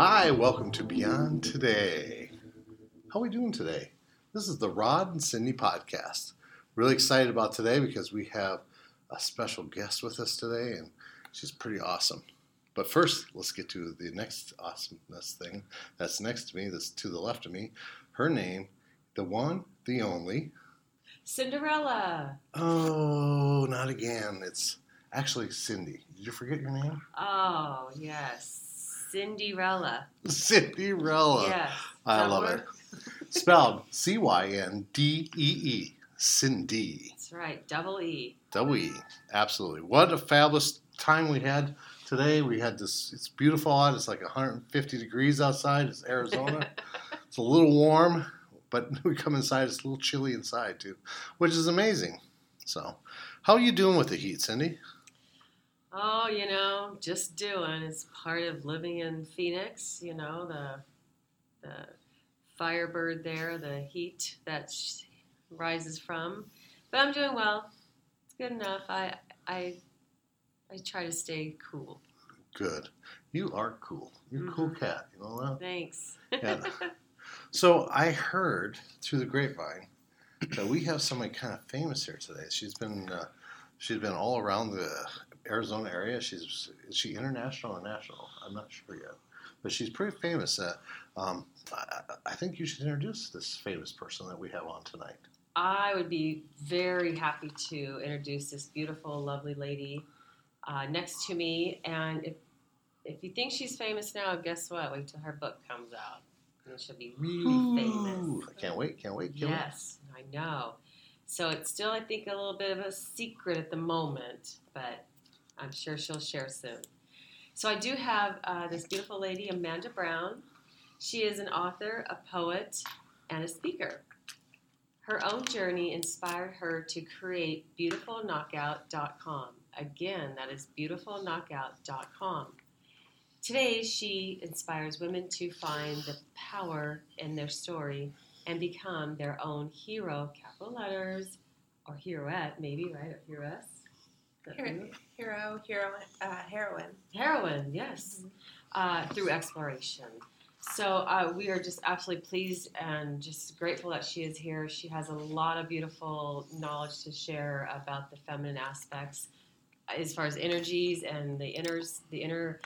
Hi, welcome to Beyond Today. How are we doing today? This is the Rod and Cindy podcast. Really excited about today because we have a special guest with us today, and she's pretty awesome. But first, let's get to the next awesomeness thing that's next to me, that's to the left of me. Her name, the one, the only. Cinderella. Oh, not again. It's actually Cindy. Did you forget your name? Oh, yes. Cinderella. Cinderella. Yes. I love work? it. Spelled C Y N D E E. Cindy. That's right. Double E. Double E. Absolutely. What a fabulous time we had today. We had this, it's beautiful out. It's like 150 degrees outside. It's Arizona. it's a little warm, but we come inside, it's a little chilly inside too, which is amazing. So, how are you doing with the heat, Cindy? Oh, you know, just doing. It's part of living in Phoenix. You know, the the firebird there, the heat that sh- rises from. But I'm doing well. It's good enough. I I I try to stay cool. Good. You are cool. You're a cool Mhm. cat. You know that? Thanks. Yeah. So I heard through the grapevine that we have somebody kind of famous here today. She's been uh, she's been all around the Arizona area. She's is she international or national? I'm not sure yet, but she's pretty famous. Uh, um, I, I think you should introduce this famous person that we have on tonight. I would be very happy to introduce this beautiful, lovely lady uh, next to me. And if if you think she's famous now, guess what? Wait till her book comes out, and she'll be really famous. I can't wait! Can't wait! Can't Yes, I know. So it's still, I think, a little bit of a secret at the moment, but I'm sure she'll share soon. So I do have uh, this beautiful lady, Amanda Brown. She is an author, a poet, and a speaker. Her own journey inspired her to create beautifulknockout.com. Again, that is beautifulknockout.com. Today, she inspires women to find the power in their story and become their own hero, capital letters, or heroette, maybe, right? Or heroess? Is that Hero, you? hero, hero, uh, heroine. Heroine, yes, uh, through exploration. So uh, we are just absolutely pleased and just grateful that she is here. She has a lot of beautiful knowledge to share about the feminine aspects, as far as energies and the inners, the inner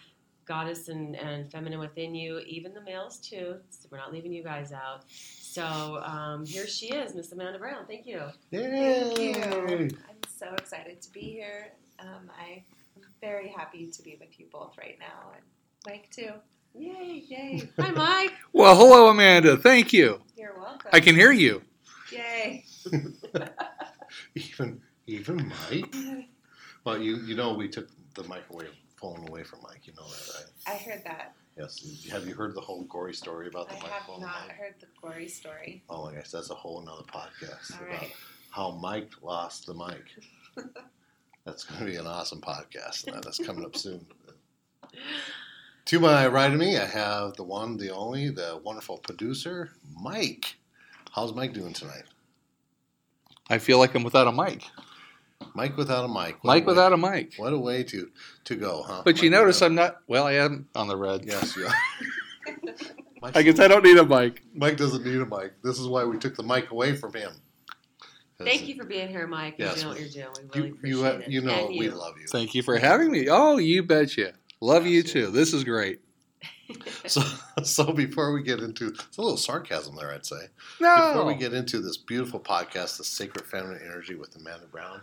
goddess and, and feminine within you, even the males too. So we're not leaving you guys out. So um, here she is, Miss Amanda Brown. Thank you. Yay! Thank you. I'm so excited to be here. Um, I'm very happy to be with you both right now, and Mike too. Yay! Yay! Hi, Mike. Well, hello, Amanda. Thank you. You're welcome. I can hear you. Yay! Even even Mike. Well, you you know we took the microwave phone away from Mike. You know that, right? I heard that. Yes. Have you heard the whole gory story about the I have microphone? not Mike? heard the gory story. Oh my gosh, that's a whole another podcast All about right. How Mike lost the mic. that's going to be an awesome podcast. That's coming up soon. To my right of me, I have the one, the only, the wonderful producer, Mike. How's Mike doing tonight? I feel like I'm without a mic. Mike without a mic. What Mike a without a mic. What a way to to go, huh? But you notice without- I'm not. Well, I am on the red. Yes, you are. I guess I don't need a mic. Mike doesn't need a mic. This is why we took the mic away from him. 'Cause Thank you for being here, Mike. and Yes, doing what you're doing. We really You, appreciate you, it. you know And we you. love you. Thank you for having me. Oh, you betcha. Love you too. This is great. So, so before we get into it's a little sarcasm there, I'd say. No. Before we get into this beautiful podcast, the Sacred Feminine Energy with Amanda Brown,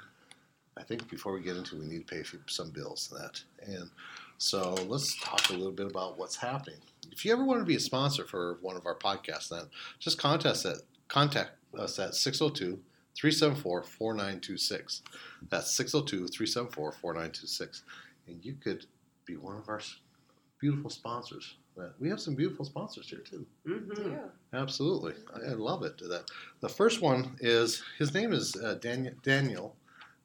I think before we get into, it, we need to pay for some bills and that. And so let's talk a little bit about what's happening. If you ever want to be a sponsor for one of our podcasts, then just contact us at, contact us at 602 374 4926. That's 602 374 4926. And you could be one of our beautiful sponsors. We have some beautiful sponsors here, too. Mhm. Ew. Absolutely, I, I love it. That the first one is his name is uh, Daniel Daniel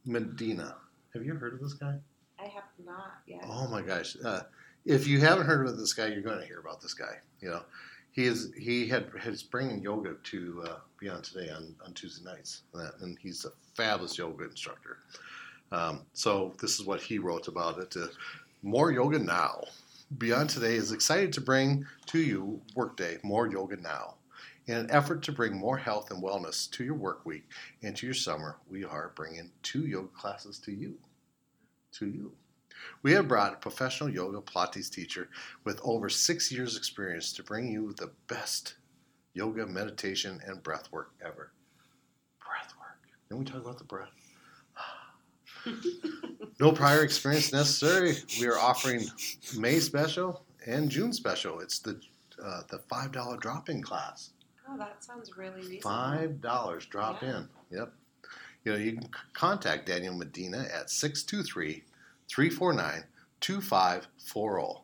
Medina. Have you heard of this guy? I have not yet. Oh my gosh! Uh, if you haven't heard of this guy, you're going to hear about this guy. You know, he is he had is bringing yoga to uh, Beyond Today on, on Tuesday nights, and he's a fabulous yoga instructor. Um, so this is what he wrote about it: uh, more yoga now. Beyond Today is excited to bring to you Workday More Yoga Now. In an effort to bring more health and wellness to your work week and to your summer, we are bringing two yoga classes to you. To you. We have brought a professional yoga Pilates teacher with over six years' experience to bring you the best yoga, meditation, and breath work ever. Breath work. Then we talk about the breath. no prior experience necessary. We are offering May special and June special. It's the uh, the five dollar drop in class. Oh, that sounds really reasonable. Five dollars drop Yeah. in. Yep. You know, you can contact Daniel Medina at 623-349-2540.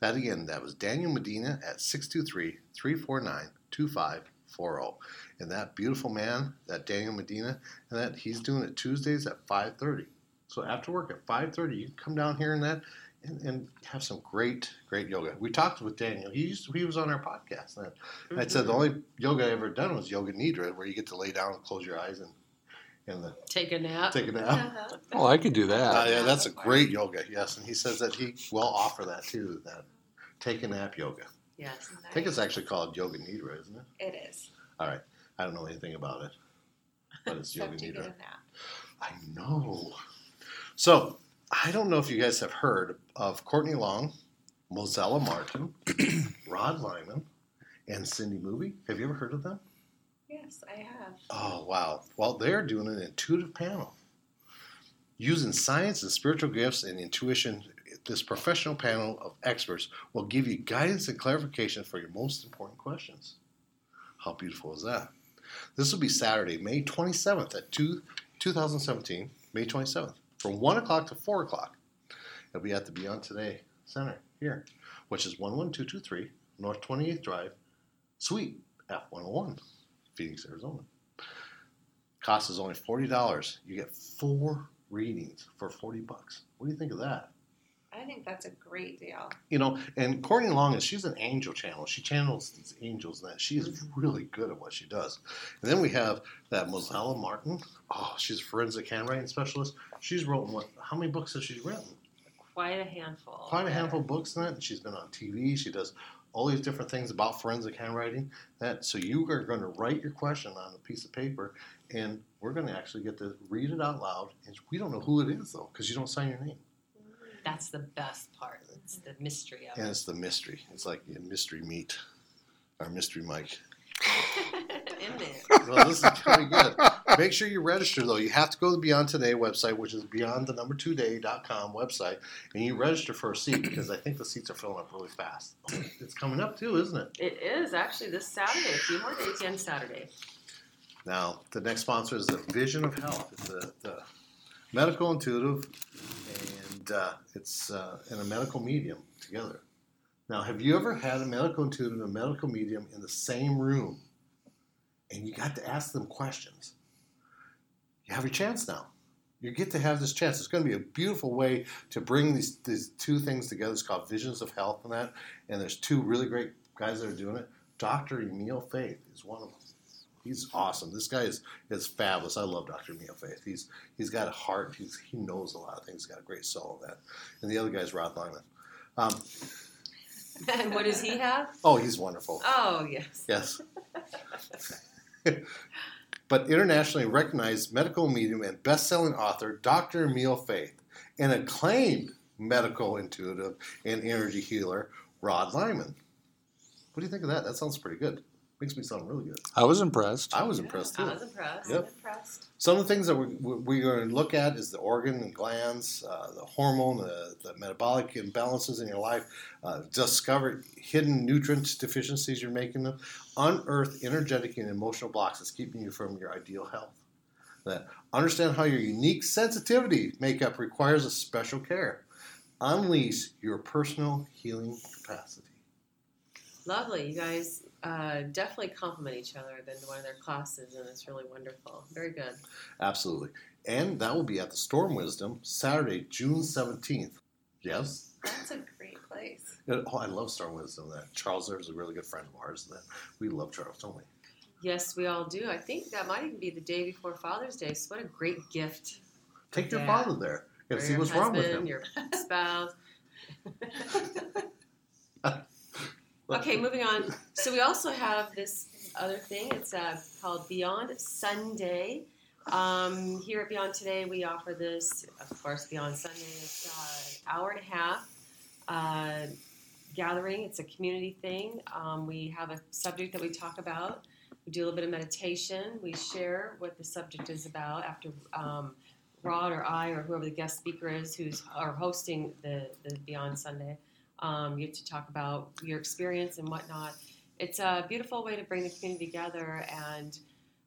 That again, that was Daniel Medina at 623-349-2540. And that beautiful man, that Daniel Medina, and that he's doing it Tuesdays at 5:30. So after work at 5:30, you can come down here and that and, and have some great, great yoga. We talked with Daniel. He used he was on our podcast. And I said the mm-hmm. only yoga I ever done was yoga nidra, where you get to lay down and close your eyes and and the, Take a nap. take a nap. Uh-huh. Oh, I could do Uh, that. yeah, that's a great yoga. Yes, and he says that he will offer that too. That take a nap yoga. Yes. I think it's actually called yoga nidra, isn't it? It is. All right, I don't know anything about it, but it's yoga Except you get nidra. a nap. I know. So I don't know if you guys have heard of Courtney Long, Mozelle Martin, Rod Lyman, and Cindy Movie. Have you ever heard of them? Yes, I have. Oh, wow. Well, they're doing an intuitive panel. Using science and spiritual gifts and intuition, this professional panel of experts will give you guidance and clarification for your most important questions. How beautiful is that? This will be Saturday, May 27th at 2, 2017, May 27th, from 1 o'clock to 4 o'clock. It'll be at the Beyond Today Center here, which is 11223 North 28th Drive, Suite F101. Phoenix, Arizona. Cost is only forty dollars. You get four readings for forty bucks. What do you think of that? I think that's a great deal. You know, and Courtney Long is she's an angel channel. She channels these angels, and that she is mm-hmm. really good at what she does. And then we have that Mozelle Martin. Oh, she's a forensic handwriting specialist. She's written what? How many books has she written? Quite a handful. Quite a handful of books in that. And she's been on TV. She does all these different things about forensic handwriting. That so you are going to write your question on a piece of paper, and we're going to actually get to read it out loud. And we don't know who it is though, because you don't sign your name, That's the best part. It's the mystery of and it. it's the mystery. It's like a mystery meat, or mystery Mike. Isn't? Well, this is pretty good. Make sure you register though. You have to go to the Beyond Today website, which is beyond the number two day.com website, and you register for a seat because I think the seats are filling up really fast. It's coming up too, isn't it? It is actually this Saturday. A few more days and Saturday. Now, the next sponsor is the Vision of Health. It's the, the medical intuitive, and uh, it's uh, in a medical medium together. Now, have you ever had a medical intuitive and a medical medium in the same room, and you got to ask them questions? You have your chance now. You get to have this chance. It's going to be a beautiful way to bring these, these two things together. It's called Visions of Health and that. And there's two really great guys that are doing it. Dr. Emil Faith is one of them. He's awesome. This guy is is fabulous. I love Dr. Emil Faith. He's he's got a heart. He's he knows a lot of things. He's got a great soul. in That. And the other guy's Rod Lyman. Um, And what does he have? oh, he's wonderful. Oh yes. Yes. but internationally recognized medical medium and best-selling author Dr. Emil Faith, and acclaimed medical intuitive and energy healer Rod Lyman. What do you think of that? That sounds pretty good. Makes me sound really good. I was impressed. I was impressed too. I was impressed. Yep. I'm impressed. Some of the things that we, we- we're going to look at is the organ and glands, uh, the hormone, the, the metabolic imbalances in your life, uh, discover hidden nutrient deficiencies you're making them, unearth energetic and emotional blocks that's keeping you from your ideal health. That understand how your unique sensitivity makeup requires a special care. Unleash your personal healing capacity. Lovely. You guys uh, definitely complement each other in one of their classes, and it's really wonderful. Very good. Absolutely. And that will be at the Storm Wisdom Saturday, June 17th. Yes? That's a great place. Oh, I love Storm Wisdom. That Charles there is a really good friend of ours. That we love Charles, don't we? Yes, we all do. I think that might even be the day before Father's Day. So what a great gift Take your father there and see your what's wrong with him. your spouse. Okay, moving on. So we also have this other thing. It's uh, called Beyond Sunday. Um, here at Beyond Today, we offer this, of course, Beyond Sunday. It's uh, an hour and a half uh, gathering. It's a community thing. Um, we have a subject that we talk about. We do a little bit of meditation. We share what the subject is about after um, Rod or I or whoever the guest speaker is who's are hosting the, the Beyond Sunday. Um, you get to talk about your experience and whatnot. It's a beautiful way to bring the community together and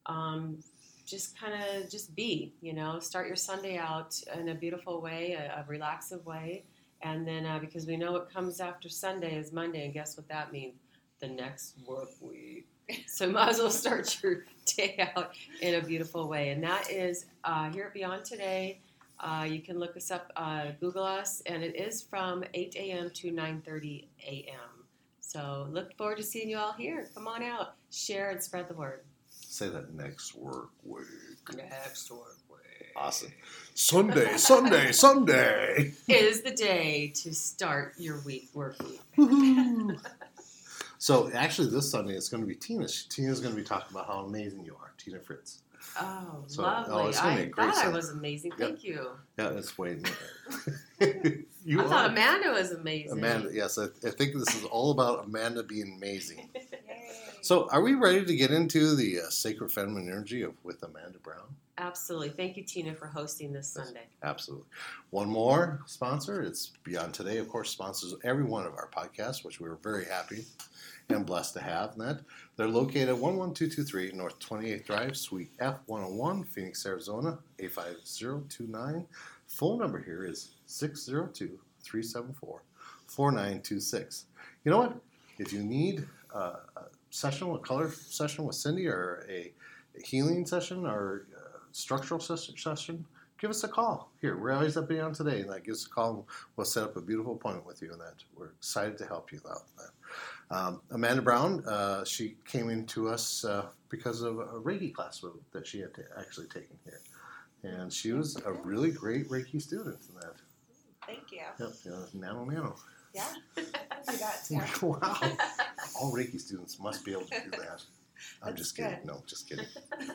um, just kind of just be, you know, start your Sunday out in a beautiful way, a, a relaxive way. And then uh, because we know what comes after Sunday is Monday, and guess what that means? The next work week. So might as well start your day out in a beautiful way. And that is uh, here at Beyond Today. Uh, you can look us up, uh, Google us, and it is from 8 a.m. to 9:30 a.m. So look forward to seeing you all here. Come on out, share, and spread the word. Say that next work week. Next work week Awesome. Sunday, Sunday, Sunday. is the day to start your week work week. So actually, this Sunday it's going to be Tina. She- Tina's going to be talking about how amazing you are, Tina Fritz. Oh, So- oh, lovely! oh, it's gonna be I great thought I was amazing. Yep. Thank you. Yeah, that's Wayne. you I thought are. Amanda was amazing. Amanda, yes, I, I think this is all about Amanda being amazing. So, are we ready to get into the uh, sacred feminine energy of with Amanda Brown? Absolutely. Thank you, Tina, for hosting this Sunday. Absolutely. One more sponsor. It's Beyond Today, of course, sponsors every one of our podcasts, which we're very happy and blessed to have. And that they're located at 11223 North 28th Drive, Suite F101, Phoenix, Arizona, 85029. Phone number here is 602 374 4926. You know what? If you need uh, a session, a color session with Cindy, or a healing session, or uh, structural session, give us a call. Here, we're always up Beyond today, and that gives us a call. And we'll set up a beautiful appointment with you, and that we're excited to help you out. that. Um, Amanda Brown, uh, she came into us uh, because of a Reiki class that she had to actually taken here, and she was a really great Reiki student in that. Thank you. Yep, you nano nano. Yeah. I do that too. wow, all Reiki students must be able to do that. I'm That's just kidding. good. No, just kidding. I'm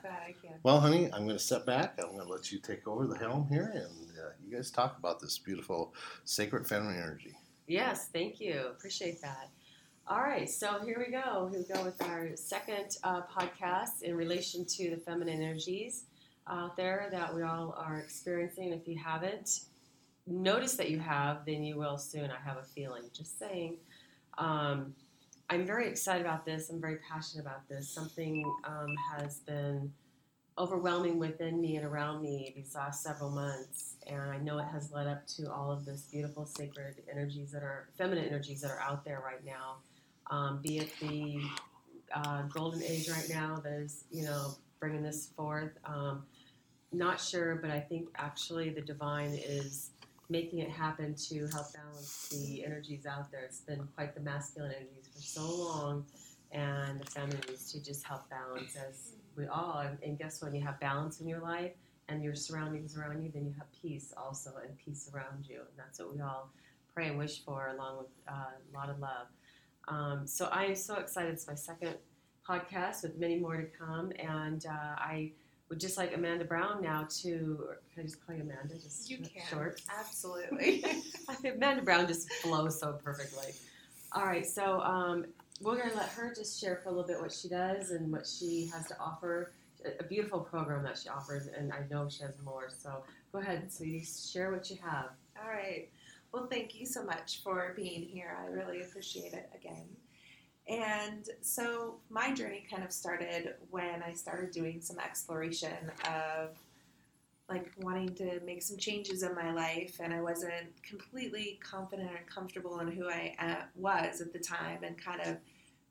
glad I can. Well, honey, I'm going to step back. I'm going to let you take over the helm here, and uh, you guys talk about this beautiful sacred feminine energy. Yes, thank you. Appreciate that. All right, so here we go. Here we go with our second uh, podcast in relation to the feminine energies out there that we all are experiencing. If you haven't noticed that you have, then you will soon. I have a feeling. Just saying. Um, I'm very excited about this. I'm very passionate about this. Something um, has been overwhelming within me and around me these last several months, and I know it has led up to all of this beautiful sacred energies that are feminine energies that are out there right now. Um, be it the uh, golden age right now that is, you know, bringing this forth. Um, not sure, but I think actually the divine is making it happen to help balance the energies out there. It's been quite the masculine energies for so long, and the feminines to just help balance as we all. And, guess what? You have balance in your life and your surroundings around you, then you have peace also, and peace around you. And that's what we all pray and wish for, along with uh, a lot of love. Um, so I am so excited. It's my second podcast with many more to come, and uh, I would just like Amanda Brown now to. Or can I just call you Amanda? Just You can. short. Absolutely. Amanda Brown just flows so perfectly. All right, so um, we're going to let her just share for a little bit what she does and what she has to offer. A- A beautiful program that she offers, and I know she has more. So go ahead, sweetie, share what you have. All right. Well, thank you so much for being here. I really appreciate it again. And so my journey kind of started when I started doing some exploration of like wanting to make some changes in my life, and I wasn't completely confident or comfortable in who I uh, was at the time, and kind of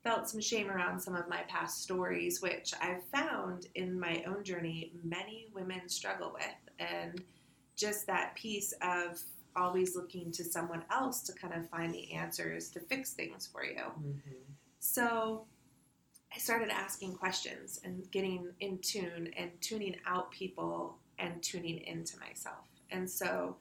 felt some shame around some of my past stories, which I've found in my own journey many women struggle with, and just that piece of always looking to someone else to kind of find the answers to fix things for you. So I started asking questions and getting in tune and tuning out people and tuning into myself. And so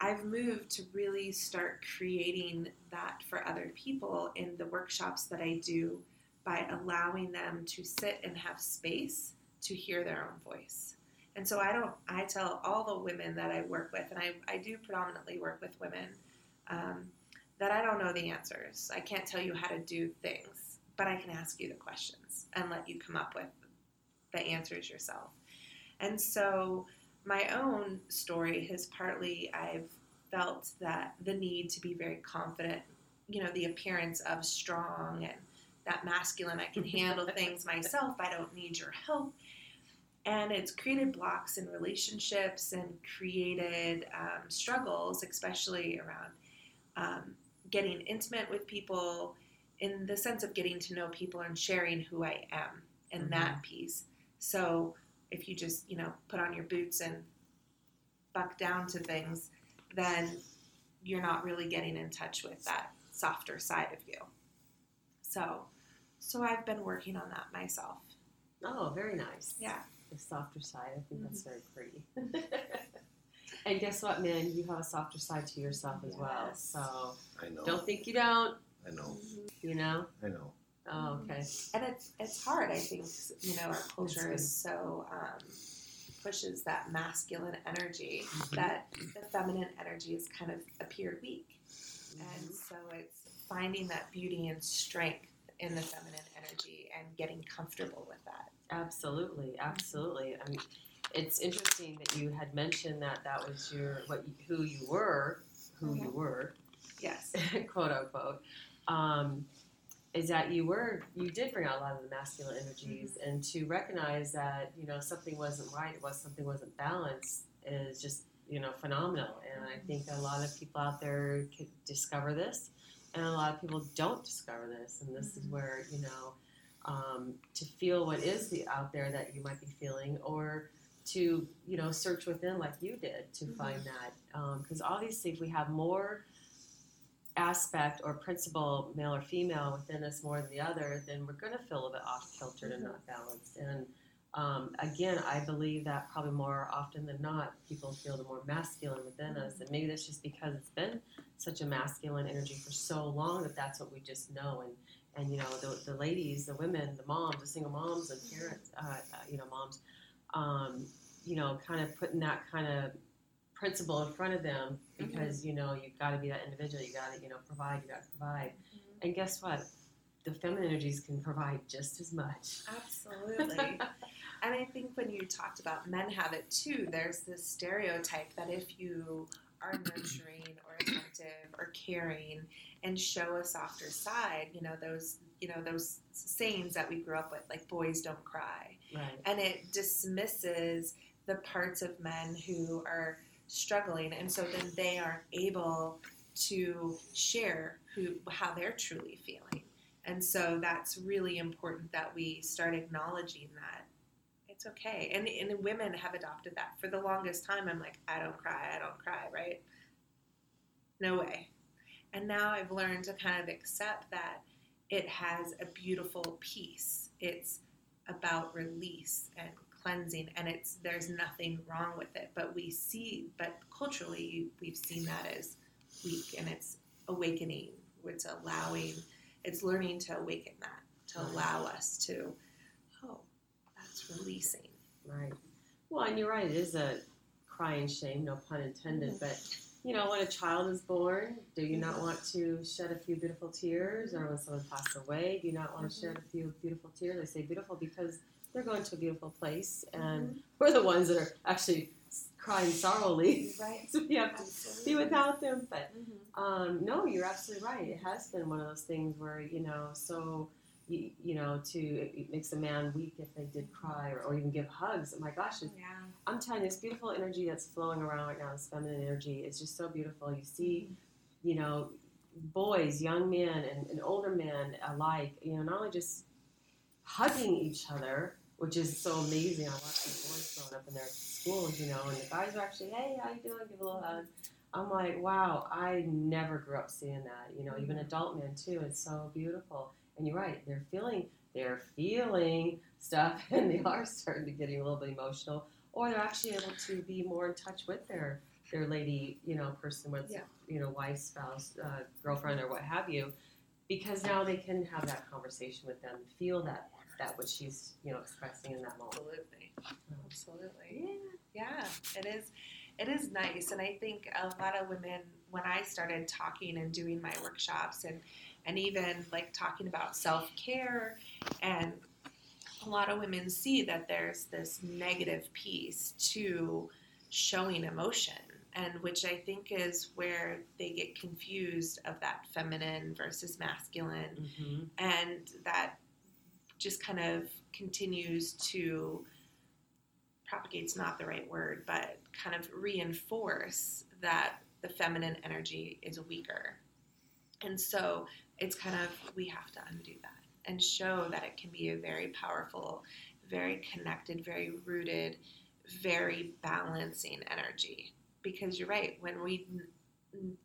I've moved to really start creating that for other people in the workshops that I do by allowing them to sit and have space to hear their own voice. And so I don't, I tell all the women that I work with, and I, I do predominantly work with women, um, that I don't know the answers. I can't tell you how to do things, but I can ask you the questions and let you come up with the answers yourself. And so my own story has partly I've felt that the need to be very confident, you know, the appearance of strong and that masculine, I can handle things myself, I don't need your help. And it's created blocks in relationships and created um, struggles, especially around um, getting intimate with people in the sense of getting to know people and sharing who I am and Mhm. that piece. So if you just, you know, put on your boots and buck down to things, then you're not really getting in touch with that softer side of you. So, so I've been working on that myself. Oh, very nice. Yeah. The softer side. I think that's very pretty. And guess what, man? You have a softer side to yourself as well. Yes. So I know. don't think you don't. I know. You know. I know. Oh, okay. And it's it's hard. I think you know our culture is so um, pushes that masculine energy Mm-hmm. that the feminine energy has kind of appeared weak, and Mm-hmm. so it's finding that beauty and strength in the feminine energy and getting comfortable with that. Absolutely, absolutely. I mean, it's interesting that you had mentioned that that was your what you, who you were, who you Mhm. were, Yes. quote unquote. Um, is that you were you did bring out a lot of the masculine energies, and to recognize that you know something wasn't right, it was something wasn't balanced, is just you know phenomenal. And I think a lot of people out there could discover this, and a lot of people don't discover this, and this is Mhm. where you know um, to feel what is the out there that you might be feeling, or to you know search within like you did to Mhm. find that because obviously if we have more aspect or principle male or female within us more than the other then we're going to feel a bit off kiltered and not balanced. And um, again i believe that probably more often than not people feel the more masculine within us. And maybe that's just because it's been such a masculine energy for so long that that's what we just know. And and you know the, the ladies the women the moms the single moms and parents uh, uh, you know moms um, you know kind of putting that kind of principle in front of them because you know you've got to be that individual you got to you know provide you got to provide and guess what? The feminine energies can provide just as much. Absolutely. and I think when you talked about men have it too, there's this stereotype that if you are nurturing or attentive or caring and show a softer side, you know, those you know, those sayings that we grew up with, like boys don't cry. right And it dismisses the parts of men who are struggling and so then they aren't able to share who how they're truly feeling. And so that's really important that we start acknowledging that it's okay. And, and women have adopted that. For the longest time, I'm like, I don't cry, I don't cry, right? No way. And now I've learned to kind of accept that it has a beautiful piece. It's about release and cleansing, and it's there's nothing wrong with it. But we see, but culturally, we've seen that as weak, and it's awakening. It's allowing it's learning to awaken that to allow us to oh that's releasing right well and you're right it is a crying shame no pun intended mm-hmm. but you know when a child is born do you not want to shed a few beautiful tears? Or when someone passes away do you not want to shed a few beautiful tears? I say beautiful because they're going to a beautiful place and we're the ones that are actually crying sorrowfully right. So we have to be without them but Mhm. Um, no, you're absolutely right. It has been one of those things where you know, so you, you know, to it, makes a man weak if they did cry or, or even give hugs. Oh my gosh, yeah I'm telling you, this beautiful energy that's flowing around right now, this feminine energy, is just so beautiful. You see, mm-hmm. you know, boys, young men, and, and older men alike. You know, not only just hugging each other, which is so amazing. I watch the boys growing up in their schools, you know, and the guys are actually, hey, how you doing? Give a little hug. I'm like, wow, I never grew up seeing that. You know, even mm-hmm. adult men too. It's so beautiful. And you're right, they're feeling they're feeling stuff and they are starting to get a little bit emotional, or they're actually able to be more in touch with their their lady, you know, person with, Yeah. you know, wife, spouse, uh, girlfriend, or what have you, because now they can have that conversation with them, feel that that what she's, you know, expressing in that moment. Absolutely. Absolutely. Yeah, it is. It is nice, and I think a lot of women, when I started talking and doing my workshops, and and even like talking about self care, and a lot of women see that there's this negative piece to showing emotion, and which I think is where they get confused of that feminine versus masculine Mm-hmm. and that just kind of continues to propagate's not the right word but kind of reinforce that the feminine energy is weaker and so it's kind of we have to undo that and show that it can be a very powerful very connected very rooted very balancing energy because you're right when we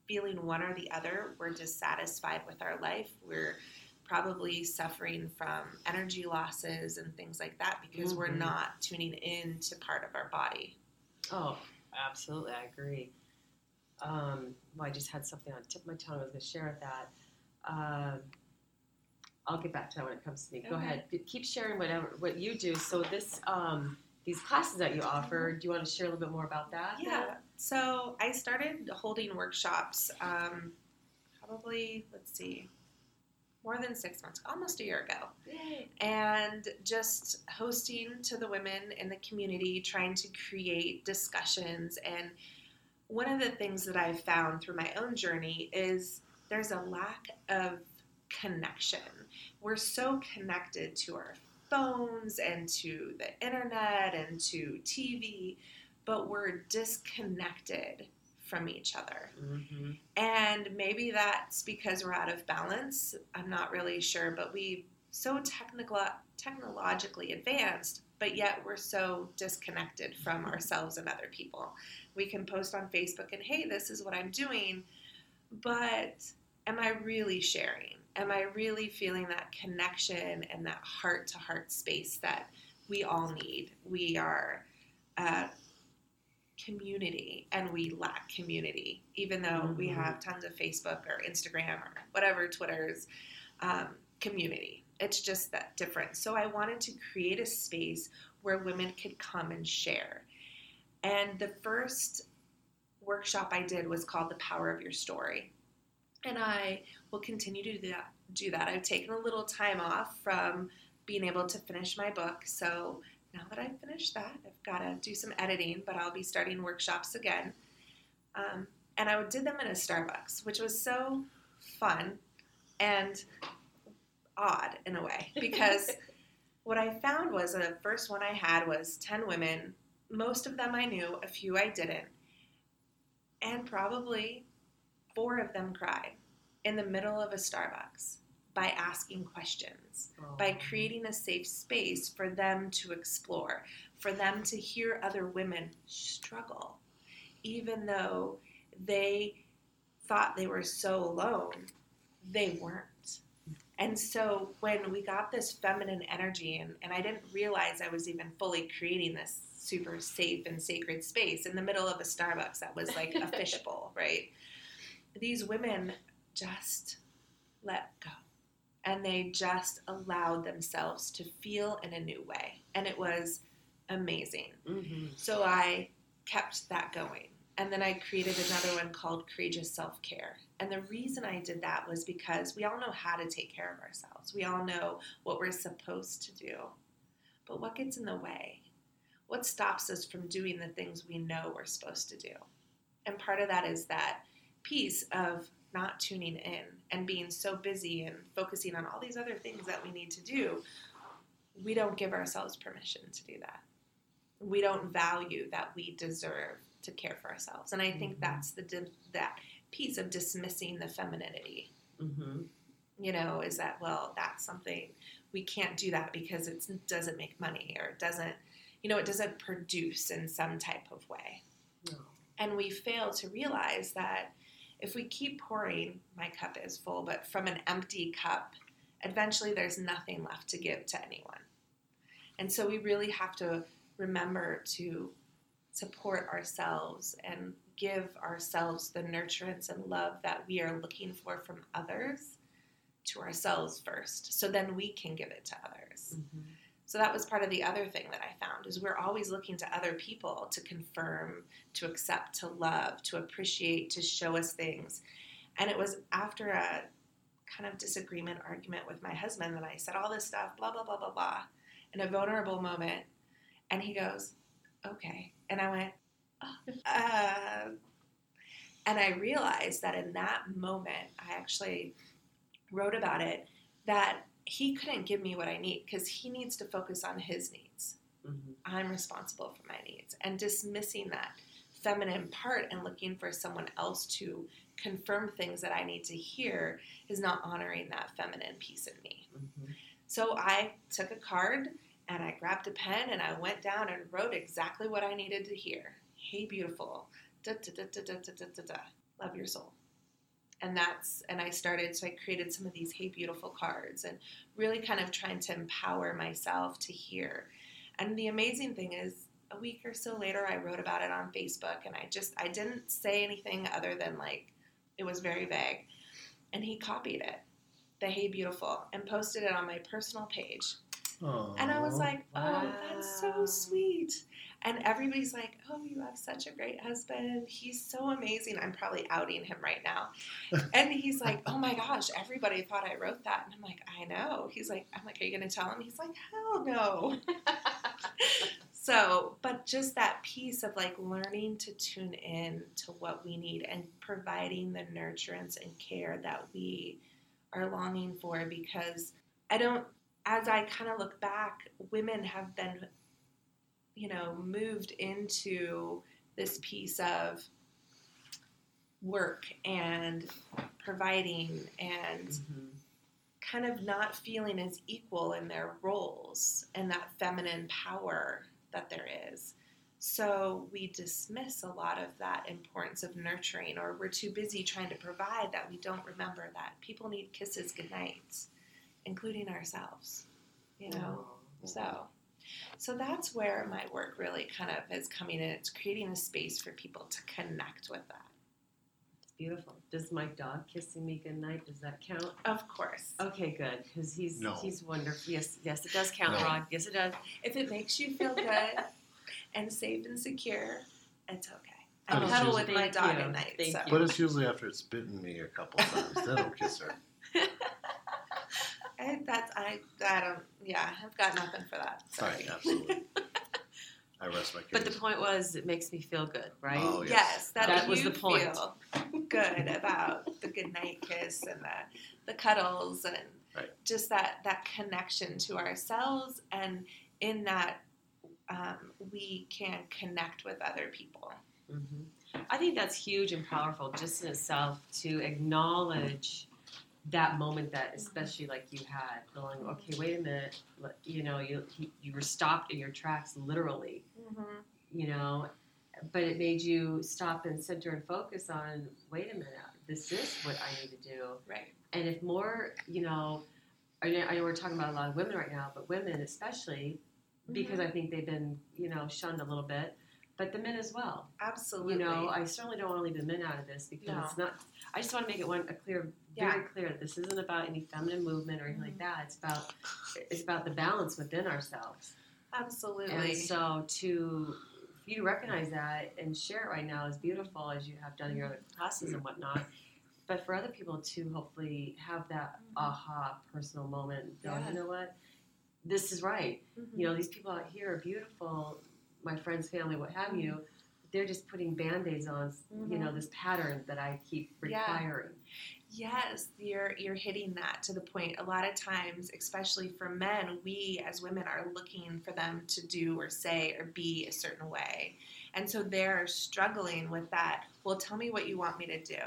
feeling one or the other we're dissatisfied with our life we're probably suffering from energy losses and things like that because we're Mhm. not tuning in to part of our body. Oh, absolutely, I agree. Um, well, I just had something on the tip of my tongue. I was going to share with that. Um, I'll get back to that when it comes to me. Go Okay. ahead. Keep sharing whatever what you do. So this, um, these classes that you offer, do you want to share a little bit more about that? Yeah. So I started holding workshops um, probably, let's see, more than six months, almost a year ago. Yay. and just hosting to the women in the community, trying to create discussions. And one of the things that I've found through my own journey is there's a lack of connection. We're so connected to our phones and to the internet and to TV, but we're disconnected from each other. Mm-hmm. And maybe that's because we're out of balance. I'm not really sure, but we so technical technologically advanced, but yet we're so disconnected from ourselves and other people. We can post on Facebook and hey, this is what I'm doing, but am I really sharing? Am I really feeling that connection and that heart to heart space that we all need? We are a community and we lack community, even though we Mhm. have tons of Facebook or Instagram or whatever, Twitter's um, community. It's just that different. So I wanted to create a space where women could come and share. And the first workshop I did was called The Power of Your Story. And I will continue to do that. Do that. I've taken a little time off from being able to finish my book. So now that I've finished that, I've got to do some editing, but I'll be starting workshops again. Um, and I did them in a Starbucks, which was so fun and odd in a way because what I found was the first one I had was 10 women. Most of them I knew, a few I didn't. And probably four of them cried in the middle of a Starbucks by asking questions oh. by creating a safe space for them to explore, for them to hear other women struggle, even though they thought they were so alone, they weren't. And so when we got this feminine energy, and, and I didn't realize I was even fully creating this super safe and sacred space in the middle of a Starbucks that was like a fishbowl, right? These women just let go and they just allowed themselves to feel in a new way. And it was amazing. Mm-hmm. So I kept that going. And then I created another one called Courageous Self Care. And the reason I did that was because we all know how to take care of ourselves. We all know what we're supposed to do. But what gets in the way? What stops us from doing the things we know we're supposed to do? And part of that is that piece of not tuning in and being so busy and focusing on all these other things that we need to do. We don't give ourselves permission to do that we don't value that we deserve to care for ourselves. And I think Mhm. that's the di- that piece of dismissing the femininity. Mm-hmm. You know, is that well, that's something we can't do that because it doesn't make money or it doesn't, you know, it doesn't produce in some type of way. No. And we fail to realize that if we keep pouring, my cup is full, but from an empty cup, eventually there's nothing left to give to anyone. And so we really have to remember to support ourselves and give ourselves the nurturance and love that we are looking for from others to ourselves first. So then we can give it to others. Mhm. So that was part of the other thing that I found is we're always looking to other people to confirm, to accept, to love, to appreciate, to show us things. And it was after a kind of disagreement argument with my husband that I said all this stuff, blah blah blah blah blah, in a vulnerable moment, and he goes, "Okay," and I went, uh, and I realized that in that moment, I actually wrote about it that he couldn't give me what I need because he needs to focus on his needs. Mm-hmm. I'm responsible for my needs. And dismissing that feminine part and looking for someone else to confirm things that I need to hear is not honoring that feminine piece of me. Mm-hmm. So I took a card and I grabbed a pen and I went down and wrote exactly what I needed to hear. Hey, beautiful. Da, da, da, da, da, da, da, da. Love your soul. And that's, and I started, so I created some of these Hey, beautiful cards and really kind of trying to empower myself to hear. And the amazing thing is, a week or so later, I wrote about it on Facebook and I just, I didn't say anything other than like, it was very vague. And he copied it, the Hey Beautiful, and posted it on my personal page. And I was like, oh, that's so sweet. And everybody's like, oh, you have such a great husband. He's so amazing. I'm probably outing him right now. and he's like, oh my gosh, everybody thought I wrote that. And I'm like, I know. He's like, I'm like, are you going to tell him? He's like, hell no. so, but just that piece of like learning to tune in to what we need and providing the nurturance and care that we are longing for because I don't as I kind of look back, women have been, you know, moved into this piece of work and providing and Mhm. kind of not feeling as equal in their roles and that feminine power that there is. So we dismiss a lot of that importance of nurturing, or we're too busy trying to provide that we don't remember that people need kisses good nights, including ourselves. You know, so so that's where my work really kind of is coming in. It's creating a space for people to connect with that. It's beautiful. Does my dog kissing me goodnight, does that count? Of course. Okay, good, because he's No. he's wonderful. Yes, yes, it does count, No. Rod. Yes, it does. If it makes you feel good and safe and secure, it's okay. I But cuddle with my dog you. at night. Thank so. you. But it's usually after it's bitten me a couple times. then I'll kiss her. I, that's I I don't yeah I've got nothing for that. Sorry. Right, absolutely. I rest my case. But the point was, it makes me feel good, right? Oh, yeah. Yes, that, That was you the point. Feel good about the good night kiss and the the cuddles and Right. just that that connection to ourselves and in that um, we can connect with other people. hmm I think that's huge and powerful just in itself to acknowledge that moment that, especially like you had, going, okay, wait a minute, you know, you you were stopped in your tracks, literally, mm-hmm. you know, but it made you stop and center and focus on, wait a minute, this is what I need to do, Right. and if more, you know, I know, I know we're talking about a lot of women right now, but women especially, because mm-hmm. I think they've been, you know, shunned a little bit, but the men as well. Absolutely. You know, I certainly don't want to leave the men out of this because No. it's not. I just want to make it one a clear, Yeah. very clear that this isn't about any feminine movement or anything like mm-hmm. that. It's about it's about the balance within ourselves. Absolutely. And so to for you to recognize that and share it right now is beautiful as you have done in your other classes and whatnot. But for other people to hopefully have that mm-hmm. aha personal moment and go, Yeah. you know what, this is right. Mhm. You know, these people out here are beautiful, my friends, family, what have you. They're just putting band-aids on, you know, this pattern that I keep Yeah. requiring. Yes, you're you're hitting that to the point. A lot of times, especially for men, we as women are looking for them to do or say or be a certain way. And so they're struggling with that. Well, tell me what you want me to do,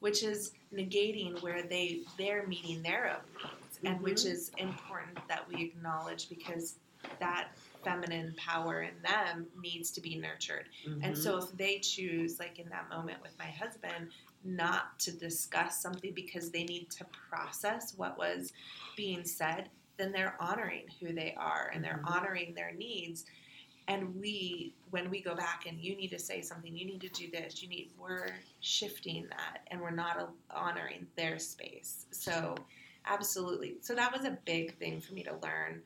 which is negating where they they're meeting their own needs, and which Mhm. is important that we acknowledge because that feminine power in them needs to be nurtured. And Mhm. so if they choose, like in that moment with my husband, not to discuss something because they need to process what was being said, then they're honoring who they are and they're Mhm. honoring their needs. and we when we go back and you need to say something you need to do this you need we're shifting that and we're not honoring their space so absolutely so that was a big thing for me to learn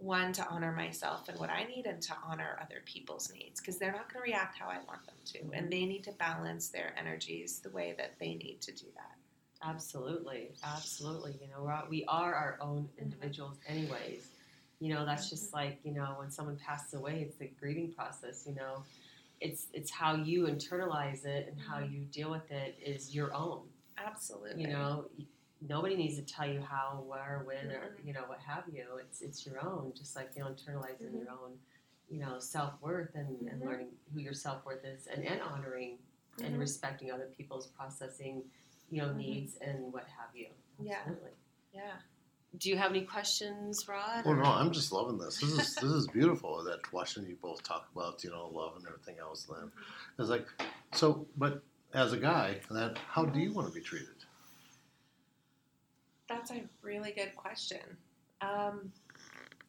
one to honor myself and what i need and to honor other people's needs because they're not going to react how i want them to and they need to balance their energies the way that they need to do that Absolutely, absolutely. You know, all- we are our own mm-hmm. individuals, anyways. You know, that's just mm-hmm. like you know when someone passes away, it's the grieving process. You know, it's it's how you internalize it and how mm-hmm. you deal with it is your own. absolutely You know, nobody needs to tell you how, where, when, or you know what have you. It's it's your own. Just like you know, internalizing Mhm. your own, you know, self worth and, and Mhm. learning who your self worth is, and, and honoring and Mhm. respecting other people's processing, you know, Mhm. needs and what have you. Yeah. Absolutely. yeah Do you have any questions, Rod? Well, no, I'm just loving this. This is this is beautiful. That watching you both talk about you know love and everything else. Then it's like so. But as a guy, then how do you want to be treated? That's a really good question. Um,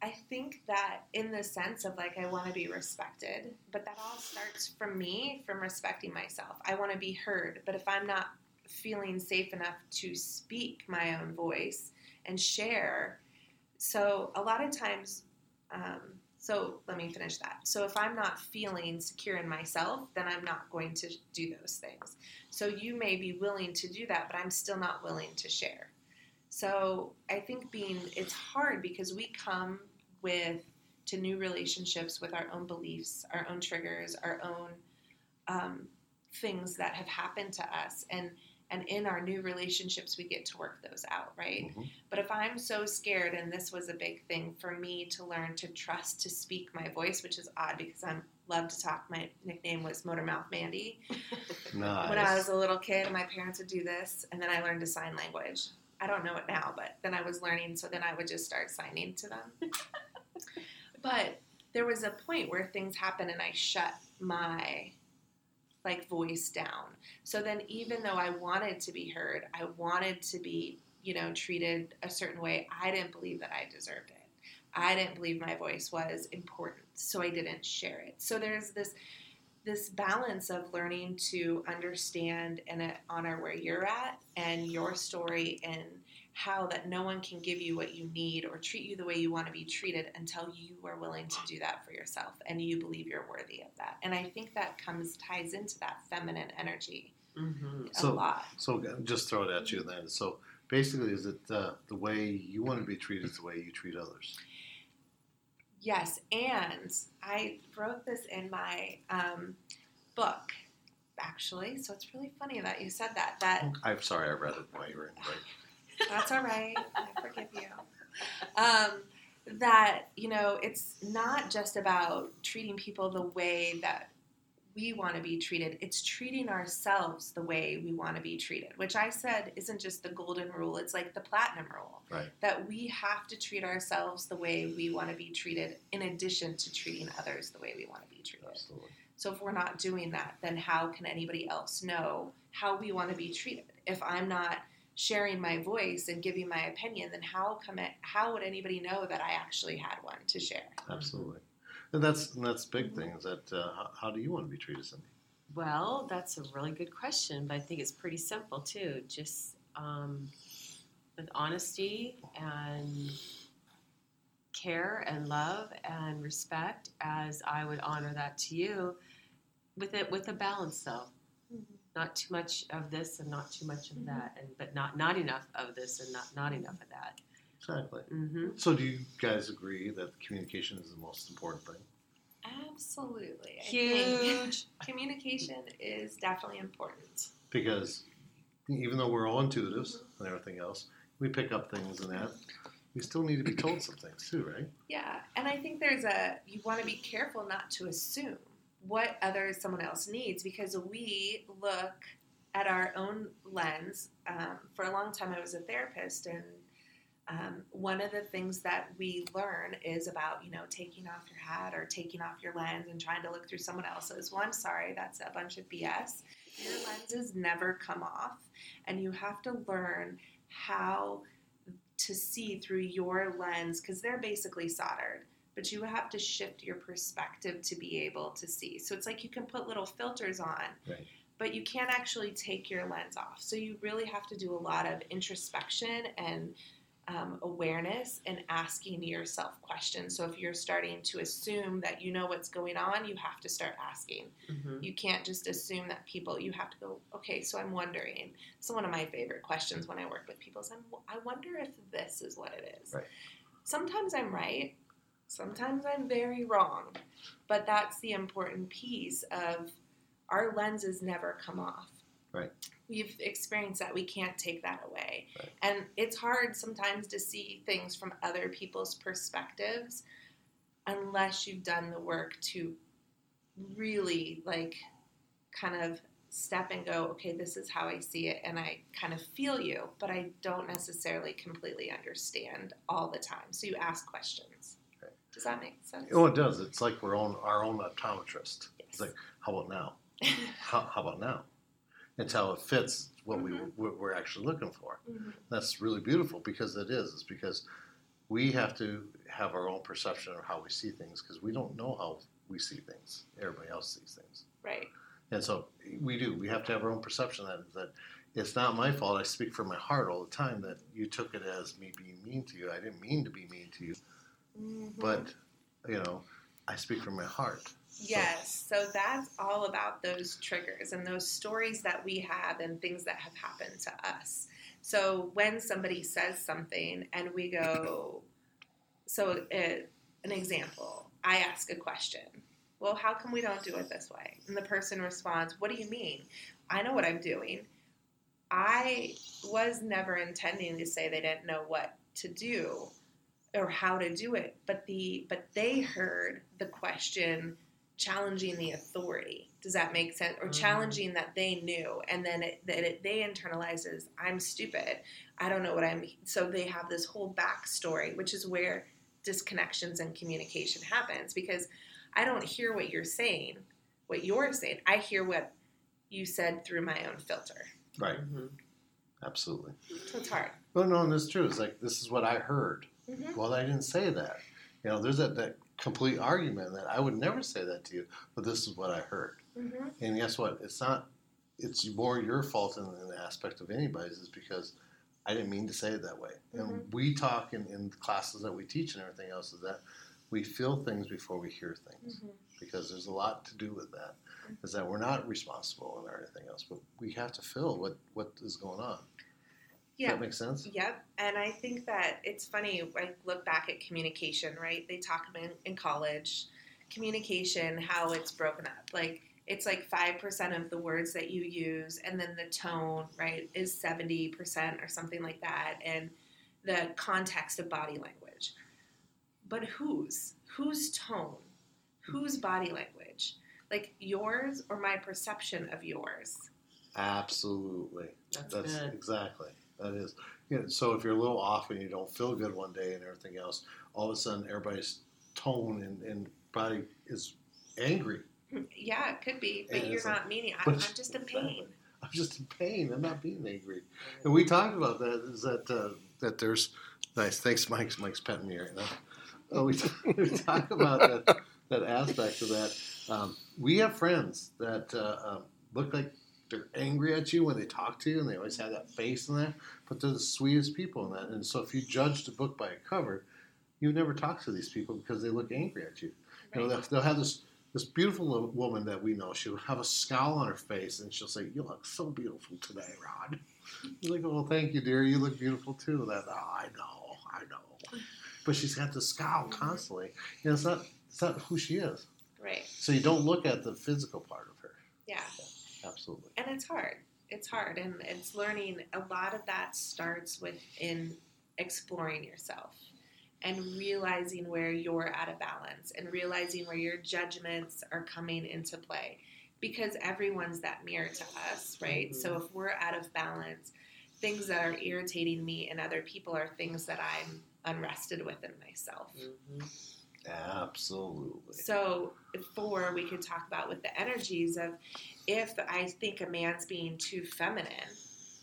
I think that in the sense of like I want to be respected, but that all starts from me from respecting myself. I want to be heard, but if I'm not feeling safe enough to speak my own voice and share, so a lot of times, um, so let me finish that. So if I'm not feeling secure in myself, then I'm not going to do those things. So you may be willing to do that, but I'm still not willing to share. So I think being it's hard because we come with to new relationships with our own beliefs, our own triggers, our own um, things that have happened to us, and and in our new relationships we get to work those out, right? Mhm. But if I'm so scared, and this was a big thing for me to learn to trust to speak my voice, which is odd because I'm love to talk. My nickname was Motor Mouth Mandy Nice. when I was a little kid, my parents would do this, and then I learned to sign language. I don't know it now, but then I was learning, so then I would just start signing to them. but there was a point where things happened, and I shut my like voice down. So then, even though I wanted to be heard, I wanted to be, you know, treated a certain way. I didn't believe that I deserved it. I didn't believe my voice was important, so I didn't share it. So there's this this balance of learning to understand and honor where you're at and your story and how that no one can give you what you need or treat you the way you want to be treated until you are willing to do that for yourself and you believe you're worthy of that. And I think that comes ties into that feminine energy Mhm. a So- lot. So just throw it at you then. So basically, is it uh, the way you want to be treated is the way you treat others? Yes, and I wrote this in my um, book actually. So it's really funny that you said that. That I'm sorry, I read it while you were in break. That's all right. I forgive you. Um, that, you know, it's not just about treating people the way that we want to be treated, it's treating ourselves the way we want to be treated, which I said isn't just the golden rule, it's like the platinum rule. Right. That we have to treat ourselves the way we want to be treated, in addition to treating others the way we want to be treated. Absolutely. So if we're not doing that, then how can anybody else know how we want to be treated? If I'm not sharing my voice and giving my opinion, then how come it, how would anybody know that I actually had one to share? Absolutely. And that's and that's big thing is that uh, how, how do you want to be treated, Cindy? Well, that's a really good question, but I think it's pretty simple too. Just um, with honesty and care and love and respect, as I would honor that to you, with it with a balance though. Not too much of this and not too much of Mhm. that, and but not not enough of this and not not enough of that. Exactly. hmm So do you guys agree that communication is the most important thing? Absolutely. I Huge. communication is definitely important. Because even though we're all intuitives and everything else, we pick up things and that. We still need to be told some things too, right? Yeah, and I think there's a you want to be careful not to assume what other someone else needs because we look at our own lens. Um, for a long time, I was a therapist, and um, one of the things that we learn is about you know taking off your hat or taking off your lens and trying to look through someone else's. Well, I'm sorry, that's a bunch of BS. Your lenses never come off, and you have to learn how to see through your lens because they're basically soldered. but you have to shift your perspective to be able to see. So it's like you can put little filters on, Right. but you can't actually take your lens off. So you really have to do a lot of introspection and um, awareness and asking yourself questions. So if you're starting to assume that you know what's going on, you have to start asking. Mhm. You can't just assume that people. You have to go. Okay, so I'm wondering. So one of my favorite questions when I work with people is, I'm, I wonder if this is what it is. Right. Sometimes I'm right. Sometimes I'm very wrong. But that's the important piece of our lenses never come off. Right. We've experienced that. We can't take that away. Right. And it's hard sometimes to see things from other people's perspectives unless you've done the work to really like kind of step and go, okay, this is how I see it, and I kind of feel you, but I don't necessarily completely understand all the time. So you ask questions. Does that make sense? Oh, it does. It's like we're own our own optometrist. Yes. It's like, how about now? How, how about now? Until it fits what Mhm. we what we're actually looking for. Mhm. That's really beautiful because it is. It's because we have to have our own perception of how we see things because we don't know how we see things. Everybody else sees things, Right. and so we do. We have to have our own perception that that it's not my fault. I speak from my heart all the time. That you took it as me being mean to you. I didn't mean to be mean to you, Mhm. but you know, I speak from my heart. Yes, so that's all about those triggers and those stories that we have and things that have happened to us. So when somebody says something and we go, so uh, an example, I ask a question. Well, how come we don't do it this way? And the person responds, What do you mean? I know what I'm doing. I was never intending to say they didn't know what to do or how to do it, but the but they heard the question challenging the authority. Does that make sense? Or Mhm. challenging that they knew, and then it, that it, they internalizes, I'm stupid. I don't know what I'm. So they have this whole backstory, which is where disconnections and communication happens because I don't hear what you're saying, what you're saying. I hear what you said through my own filter. Right. Mhm. Absolutely. So it's hard. Well, no, and that's true. It's like this is what I heard. Mhm. Well, I didn't say that. You know, there's that, that complete argument that I would never say that to you, but this is what I heard. Mm-hmm. And guess what? It's not. It's more your fault in, in the aspect of anybody's, is because I didn't mean to say it that way. And we talk in, in classes that we teach and everything else is that we feel things before we hear things Mm-hmm. because there's a lot to do with that. Is that we're not responsible and everything else, but we have to feel what what is going on. Does Yeah. that makes sense? Yep, and I think that it's funny. I look back at communication, right? They talk in, in college, communication, how it's broken up. Like it's like five percent of the words that you use, and then the tone, right, is seventy percent or something like that, and the context of body language. But whose? Whose tone? Whose body language? Like yours or my perception of yours? Absolutely. That's, That's good. exactly that is. You know, so if you're a little off and you don't feel good one day and everything else, all of a sudden everybody's tone and, and body is angry. Yeah, it could be, but Yeah, you're it's like- not meaning. I, I'm just in exactly. pain. I'm just in pain. I'm not being angry. And we talked about that. Is that uh, that there's nice. Thanks, Mike's Mike's petting me right now. Oh, we, we talk about that that aspect of that. Um, we have friends that uh, um, look like they're angry at you when they talk to you, and they always have that face in that. But they're the sweetest people in that. And so, if you judge the book by a cover, you never talk to these people because they look angry at you. You know, they'll, they'll have this this beautiful woman that we know. She'll have a scowl on her face, and she'll say, "You look so beautiful today, Rod." You're like, "Oh, thank you, dear. You look beautiful too." That oh, I know, I know. But she's got the scowl constantly. You know, it's not it's not who she is. Right. So you don't look at the physical part of her. Yeah. Absolutely. And it's hard. It's hard, and it's learning. A lot of that starts within exploring yourself and realizing where you're out of balance and realizing where your judgments are coming into play because everyone's that mirror to us right Mhm. so if we're out of balance things that are irritating me and other people are things that i'm unrested with in myself Mhm. Absolutely. so, four, we could talk about with the energies of if I think a man's being too feminine,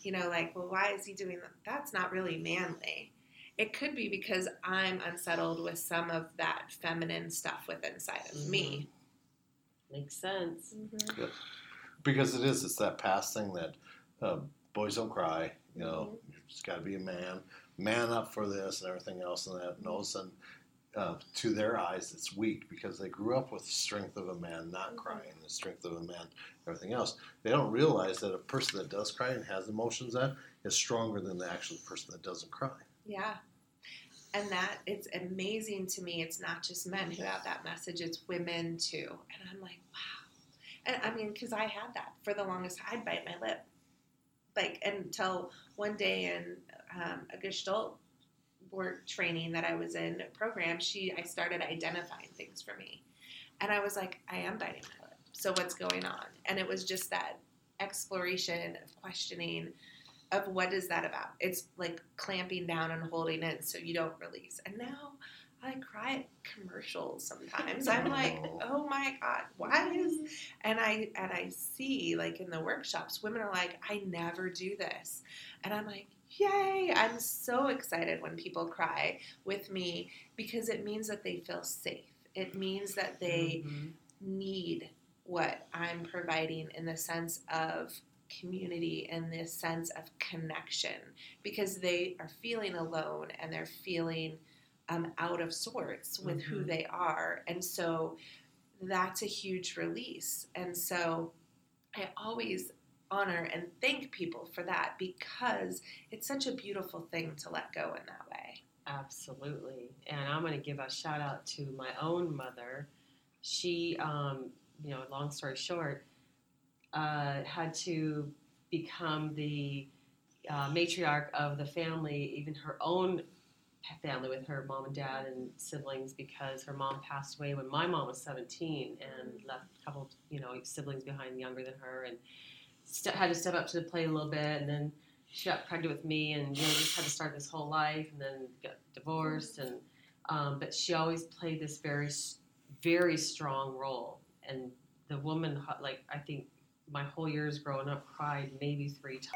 you know, like, well, why is he doing that? That's not really manly. it could be because I'm unsettled with some of that feminine stuff within inside of me. Mm-hmm. Makes sense. Mm-hmm. because it is. It's that past thing that uh, boys don't cry. You know, you just got to be a man, man up for this and everything else, and that. And all of a sudden, uh, to their eyes, it's weak because they grew up with the strength of a man not Mhm. crying, the strength of a man, everything else. They don't realize that a person that does cry and has emotions that is stronger than the actual person that doesn't cry. Yeah. And that it's amazing to me. It's not just men who have that message, it's women too. And I'm like, wow. And I mean, because I had that for the longest I'd bite my lip. Like until one day in um, a Gestalt work training that I was in program, she I started identifying things for me. And I was like, I am biting my lip. So what's going on? And it was just that exploration of questioning of what is that about? It's like clamping down and holding it so you don't release. And now I cry at commercials sometimes. I'm like, oh my god, why is? And I and I see like in the workshops, women are like, I never do this, and I'm like, yay! I'm so excited when people cry with me because it means that they feel safe. It means that they Mhm. need what I'm providing in the sense of community and this sense of connection because they are feeling alone and they're feeling um, out of sorts with who Mhm. they are. And so that's a huge release. And so I always honor and thank people for that because it's such a beautiful thing to let go in that way. Absolutely. And I'm going to give a shout out to my own mother. She, um, you know, long story short, uh, had to become the uh, matriarch of the family, even her own family with her mom and dad and siblings, because her mom passed away when my mom was 17 and left a couple, you know, siblings behind younger than her, and st- had to step up to the plate a little bit, and then she got pregnant with me, and you know, just had to start this whole life, and then got divorced, and um, but she always played this very, very strong role, and the woman, like I think my whole years growing up, cried maybe three times.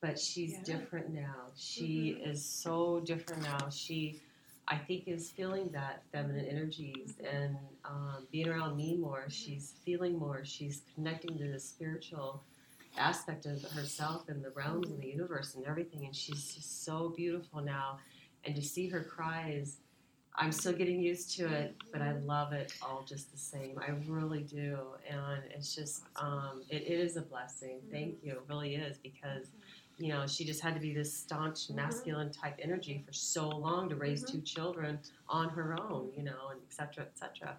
But she's Yeah. different now. She is so different now. She, I think, is feeling that feminine energies and um, being around me more. She's feeling more. She's connecting to the spiritual aspect of herself and the realms and the universe and everything. And she's just so beautiful now. And to see her cry is, I'm still getting used to it, but I love it all just the same. I really do. And it's just, um, it, it is a blessing. Thank you. It really is because, you know, she just had to be this staunch Mhm. masculine type energy for so long to raise Mhm. two children on her own, you know, and et cetera, et cetera.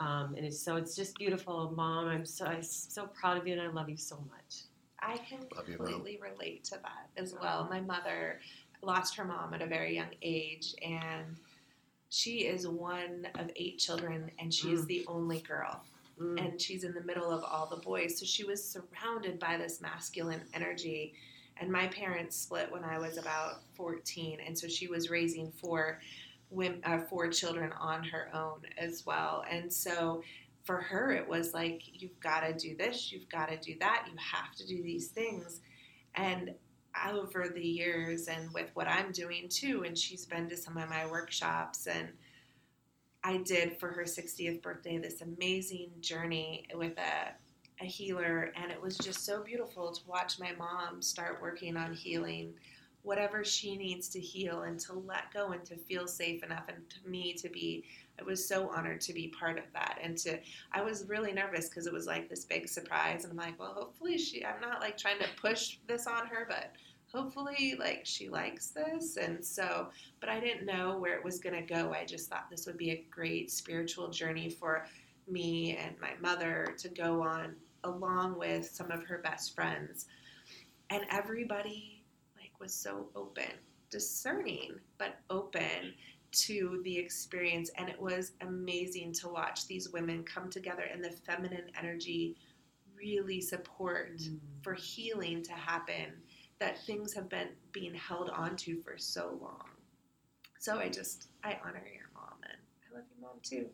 Um, and it's, so it's just beautiful, Mom. I'm so I'm so proud of you, and I love you so much. I can Love you, completely relate to that as well. My mother lost her mom at a very young age, and she is one of eight children, and she is Mm. the only girl. Mm. And she's in the middle of all the boys. So she was surrounded by this masculine energy. And my parents split when I was about 14. And so she was raising four, women, uh, four children on her own as well. And so for her, it was like, you've got to do this, you've got to do that, you have to do these things. And over the years, and with what I'm doing too, and she's been to some of my workshops, and I did for her 60th birthday this amazing journey with a, a healer, and it was just so beautiful to watch my mom start working on healing whatever she needs to heal and to let go and to feel safe enough and to me to be I was so honored to be part of that and to I was really nervous because it was like this big surprise and I'm like well hopefully she I'm not like trying to push this on her but hopefully like she likes this. And so but I didn't know where it was going to go. I just thought this would be a great spiritual journey for me and my mother to go on along with some of her best friends. And everybody like was so open discerning but open to the experience and it was amazing to watch these women come together and the feminine energy really support Mm. for healing to happen that things have been being held onto for so long so i just i honor your mom and i love your mom too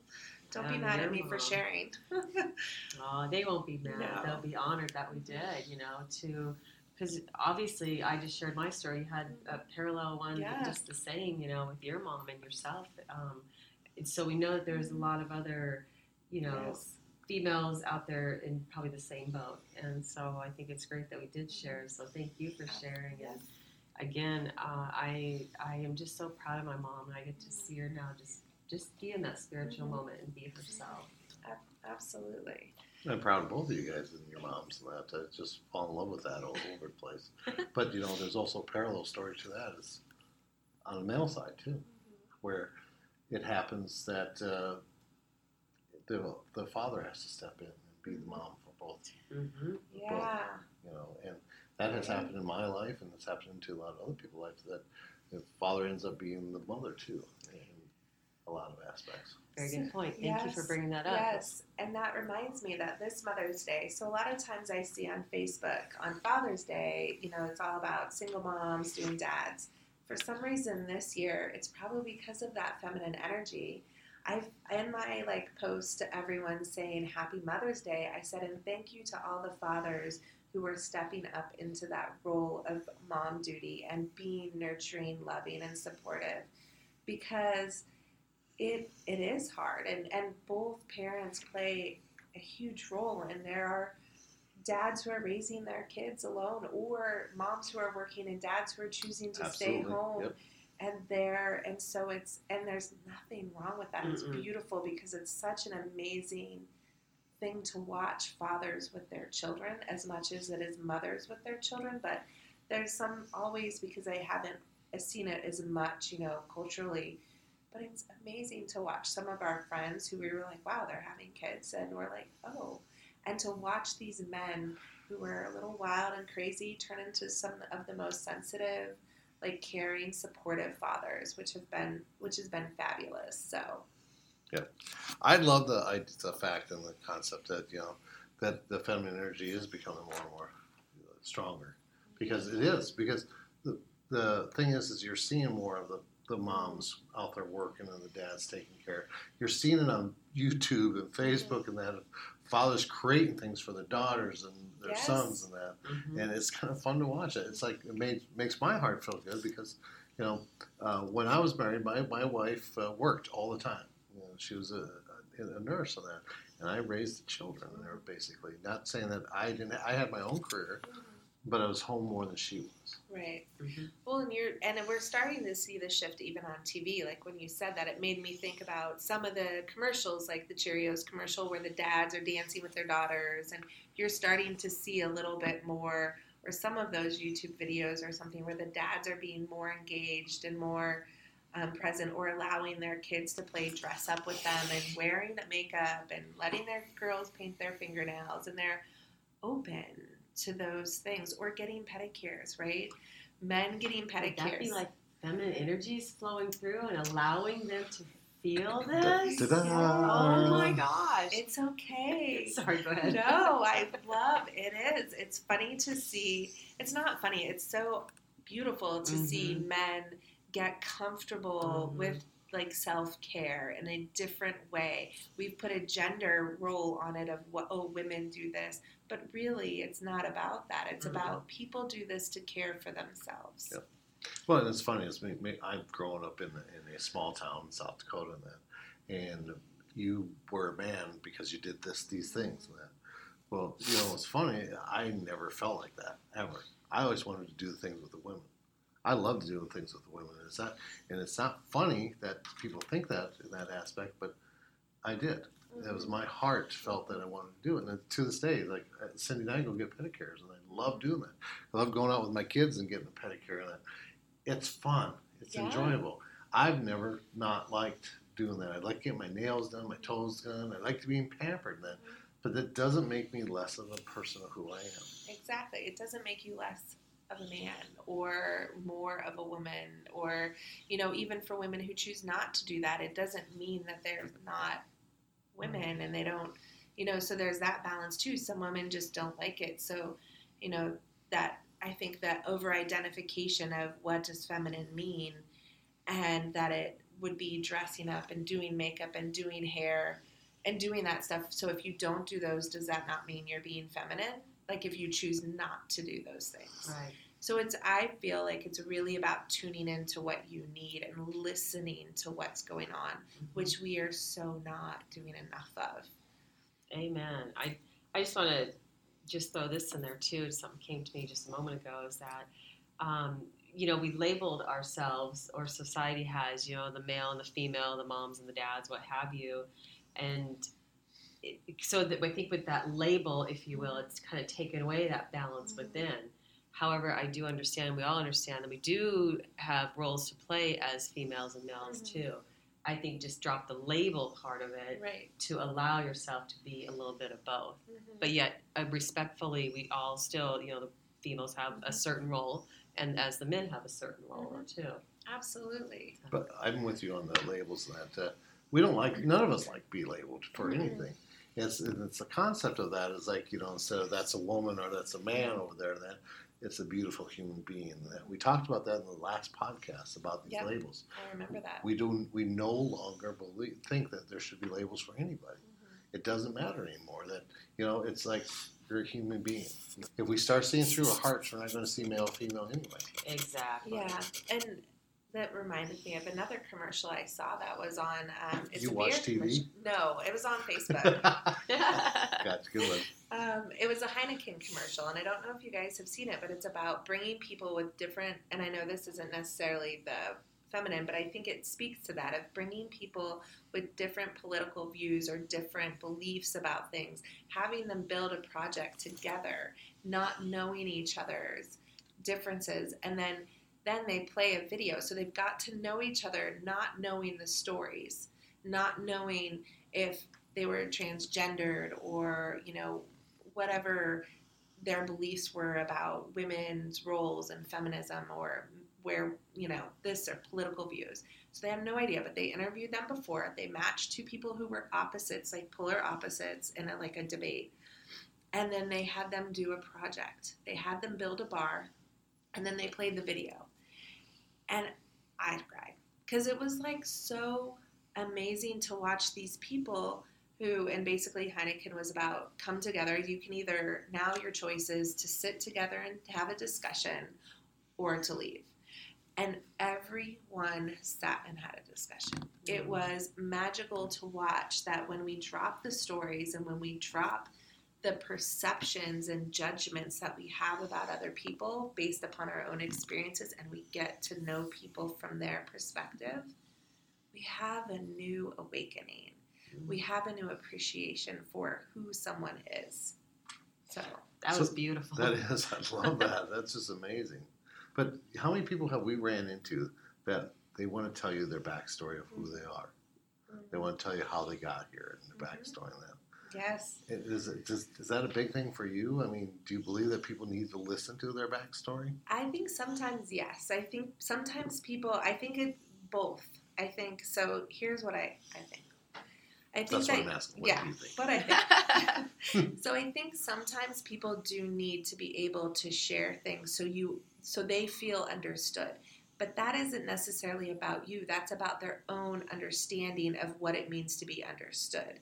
don't be mad at me for sharing Oh, they won't be mad. No. They'll be honored that we did, you know, to because obviously I just shared my story. You had a parallel one, Yeah. just the same, you know, with your mom and yourself. Um, and so we know that there's a lot of other, you know, Yes. females out there in probably the same boat. And so I think it's great that we did share. So thank you for sharing. And again, uh, I I am just so proud of my mom, and I get to see her now just just be in that spiritual Mhm. moment and be herself. Absolutely. I'm proud of both of you guys and your moms and that. I just fall in love with that all over the place. But you know, there's also a parallel story to that is on the male side too, where it happens that uh, the the father has to step in and be the mom for both. Mm-hmm. Yeah. You know, and that has happened in my life, and it's happened to a lot of other people's lives. That the father ends up being the mother too, in a lot of aspects. Very good point. Thank you for bringing that up. Yes, and that reminds me that this Mother's Day, so a lot of times I see on Facebook on Father's Day, you know, it's all about single moms doing dads. For some reason this year, it's probably because of that feminine energy. I've in my like post to everyone saying Happy Mother's Day, I said and thank you to all the fathers who are stepping up into that role of mom duty and being nurturing, loving, and supportive, because it it is hard and and both parents play a huge role and there are dads who are raising their kids alone or moms who are working and dads who are choosing to stay home Yep. and there and so it's and there's nothing wrong with that it's Mm-mm. beautiful because it's such an amazing thing to watch fathers with their children as much as it is mothers with their children but there's some always because i haven't seen it as much you know culturally but it's amazing to watch some of our friends who we were like wow they're having kids and we're like oh. And to watch these men who were a little wild and crazy turn into some of the most sensitive like caring supportive fathers which have been which has been fabulous so. Yeah, I love the I, the fact and the concept that you know that the feminine energy is becoming more and more uh, stronger. Because it is because the the thing is is you're seeing more of the the moms out there working and the dads taking care. You're seeing it on YouTube and Facebook and that fathers creating things for their daughters and their Yes. sons and that Mhm. and it's kind of fun to watch it. It's like it made, makes my heart feel good because you know uh, when I was married, my my wife uh, worked all the time. You know, she was a, a, a nurse and that, and I raised the children there basically. Not saying that I didn't. I had my own career, but I was home more than she was. Right Mhm. Well, and you're and we're starting to see the shift even on TV. Like when you said that, it made me think about some of the commercials, like the Cheerios commercial, where the dads are dancing with their daughters, and you're starting to see a little bit more, or some of those YouTube videos or something where the dads are being more engaged and more um, present, or allowing their kids to play dress up with them and wearing the makeup and letting their girls paint their fingernails, and they're open to those things, or getting pedicures, right? Men getting Would pedicures. that be like feminine energies flowing through and allowing them to feel this? Da-da-da. Oh my gosh. It's okay. Sorry, go ahead. no, I love it is. It's funny to see. It's not funny. It's so beautiful to see men get comfortable Mhm. with like self-care in a different way. We've put a gender role on it of what oh women do this, but really it's not about that. It's Mhm. about people do this to care for themselves. Yep. Well, and it's funny. It's me, me, I'm growing up in, in a small town in South Dakota, and that, and you were a man because you did this, these things, and that. Well, you know, it's funny. I never felt like that ever. I always wanted to do the things with the women. I love doing things with women. It's not, and it's not funny that people think that in that aspect, but I did. That was my heart felt that I wanted to do it, and to this day, like uh, Cindy and I go get pedicures, and I love doing that. I love going out with my kids and getting a pedicure, and that. It's fun. It's Yeah. enjoyable. I've never not liked doing that. I like getting my nails done, my toes done. I like to being pampered, and that. But that doesn't make me less of a person of who I am. Exactly. It doesn't make you less of a man or more of a woman or you know even for women who choose not to do that it doesn't mean that they're not women and they don't you know so there's that balance too. Some women just don't like it. So you know that i think that over identification of what does feminine mean and that it would be dressing up and doing makeup and doing hair and doing that stuff. So if you don't do those does that not mean you're being feminine like if you choose not to do those things. Right. So it's I feel like it's really about tuning into what you need and listening to what's going on, Mm-hmm. which we are so not doing enough of. Amen. I I just want to just throw this in there too. Something came to me just a moment ago. Is that um, you know we labeled ourselves, or society has, you know, the male and the female, the moms and the dads, what have you, and so that I think with that label, if you will, it's kind of taken away that balance Mhm. within. However, I do understand. We all understand that we do have roles to play as females and males Mhm. too. I think just drop the label part of it Right. to allow yourself to be a little bit of both. But yet, uh, respectfully, we all still, you know, the females have a Mhm. certain role, and as the men have a certain role or two. Absolutely. But I'm with you on the labels and that uh, we don't like none of us like be labeled for Mhm. anything. It's it's the concept of that is like you know instead of that's a woman or that's a man over there that it's a beautiful human being. We talked about that in the last podcast about these Yep. labels. I remember that. We do we no longer believe think that there should be labels for anybody. Mhm. It doesn't matter anymore. That you know it's like you're a human being. If we start seeing through our hearts, we're not going to see male female anyway. Exactly. Yeah, and that reminded me of another commercial I saw that was on. Um, it's You a watch TV? commercial. No, it was on Facebook. Gotcha, good one. Um, it was a Heineken commercial, and I don't know if you guys have seen it, but it's about bringing people with different. And I know this isn't necessarily the feminine, but I think it speaks to that of bringing people with different political views or different beliefs about things, having them build a project together, not knowing each other's differences, and then then they play a video. So they've got to know each other, not knowing the stories, not knowing if they were transgendered or you know whatever their beliefs were about women's roles and feminism or where you know this or political views. So they have no idea but they interviewed them before. They matched two people who were opposites like polar opposites in a, like a debate. And then they had them do a project. They had them build a bar and then they played the video and i cried because it was like so amazing to watch these people who and basically Heineken was about come together. You can either now your choice is to sit together and have a discussion or to leave. And everyone sat and had a discussion. It mm-hmm. was magical to watch that when we drop the stories and when we drop the perceptions and judgments that we have about other people based upon our own experiences and we get to know people from their perspective, we have a new awakening we have a new appreciation for who someone is. So That So was beautiful. That is, I love that. That's just amazing. But how many people have we ran into that they want to tell you their backstory of who they are? They want to tell you how they got here and their Mhm. backstory and that. Yes, Is, does, is that a big thing for you? I mean, do you believe that people need to listen to their backstory? I think sometimes yes. I think sometimes people. I think it's both. I think so. Here's what I I think. I think That's that, what I'm asking. What yeah, do you think? but I think so. I think sometimes people do need to be able to share things so you so they feel understood. But that isn't necessarily about you. That's about their own understanding of what it means to be understood.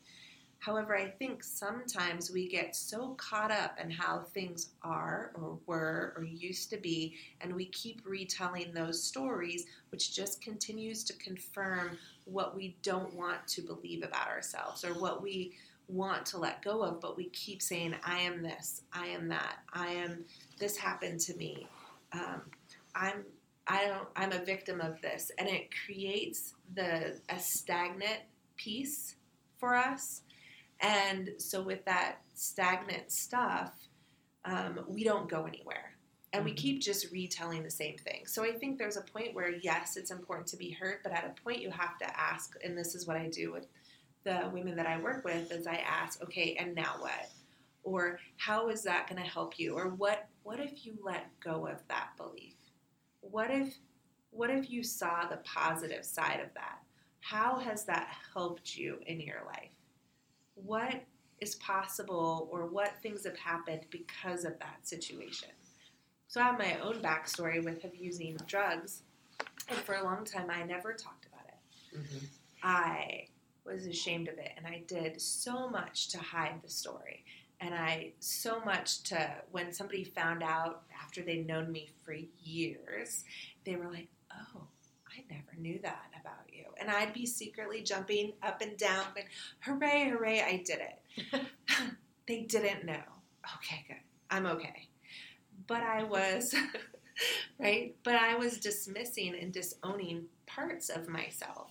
However, I think sometimes we get so caught up in how things are or were or used to be, and we keep retelling those stories, which just continues to confirm what we don't want to believe about ourselves or what we want to let go of, but we keep saying, I am this, I am that, I am, this happened to me. Um, I'm I don't I'm a victim of this and it creates the a stagnant piece for us and so with that stagnant stuff um, we don't go anywhere. And we Mhm. keep just retelling the same thing. So i think there's a point where yes it's important to be heard but at a point you have to ask and this is what i do with the women that i work with is i ask okay and now what? Or how is that going to help you? Or what what if you let go of that belief? What if what if you saw the positive side of that? How has that helped you in your life what is possible or what things have happened because of that situation so i have my own backstory with of using drugs and for a long time i never talked about it Mhm. I was ashamed of it and I did so much to hide the story. And I so much to when somebody found out after they'd known me for years, they were like, "Oh, I never knew that about you." And I'd be secretly jumping up and down, going, "Hooray, hooray, I did it." they didn't know. Okay, good. I'm okay. But I was right? But I was dismissing and disowning parts of myself,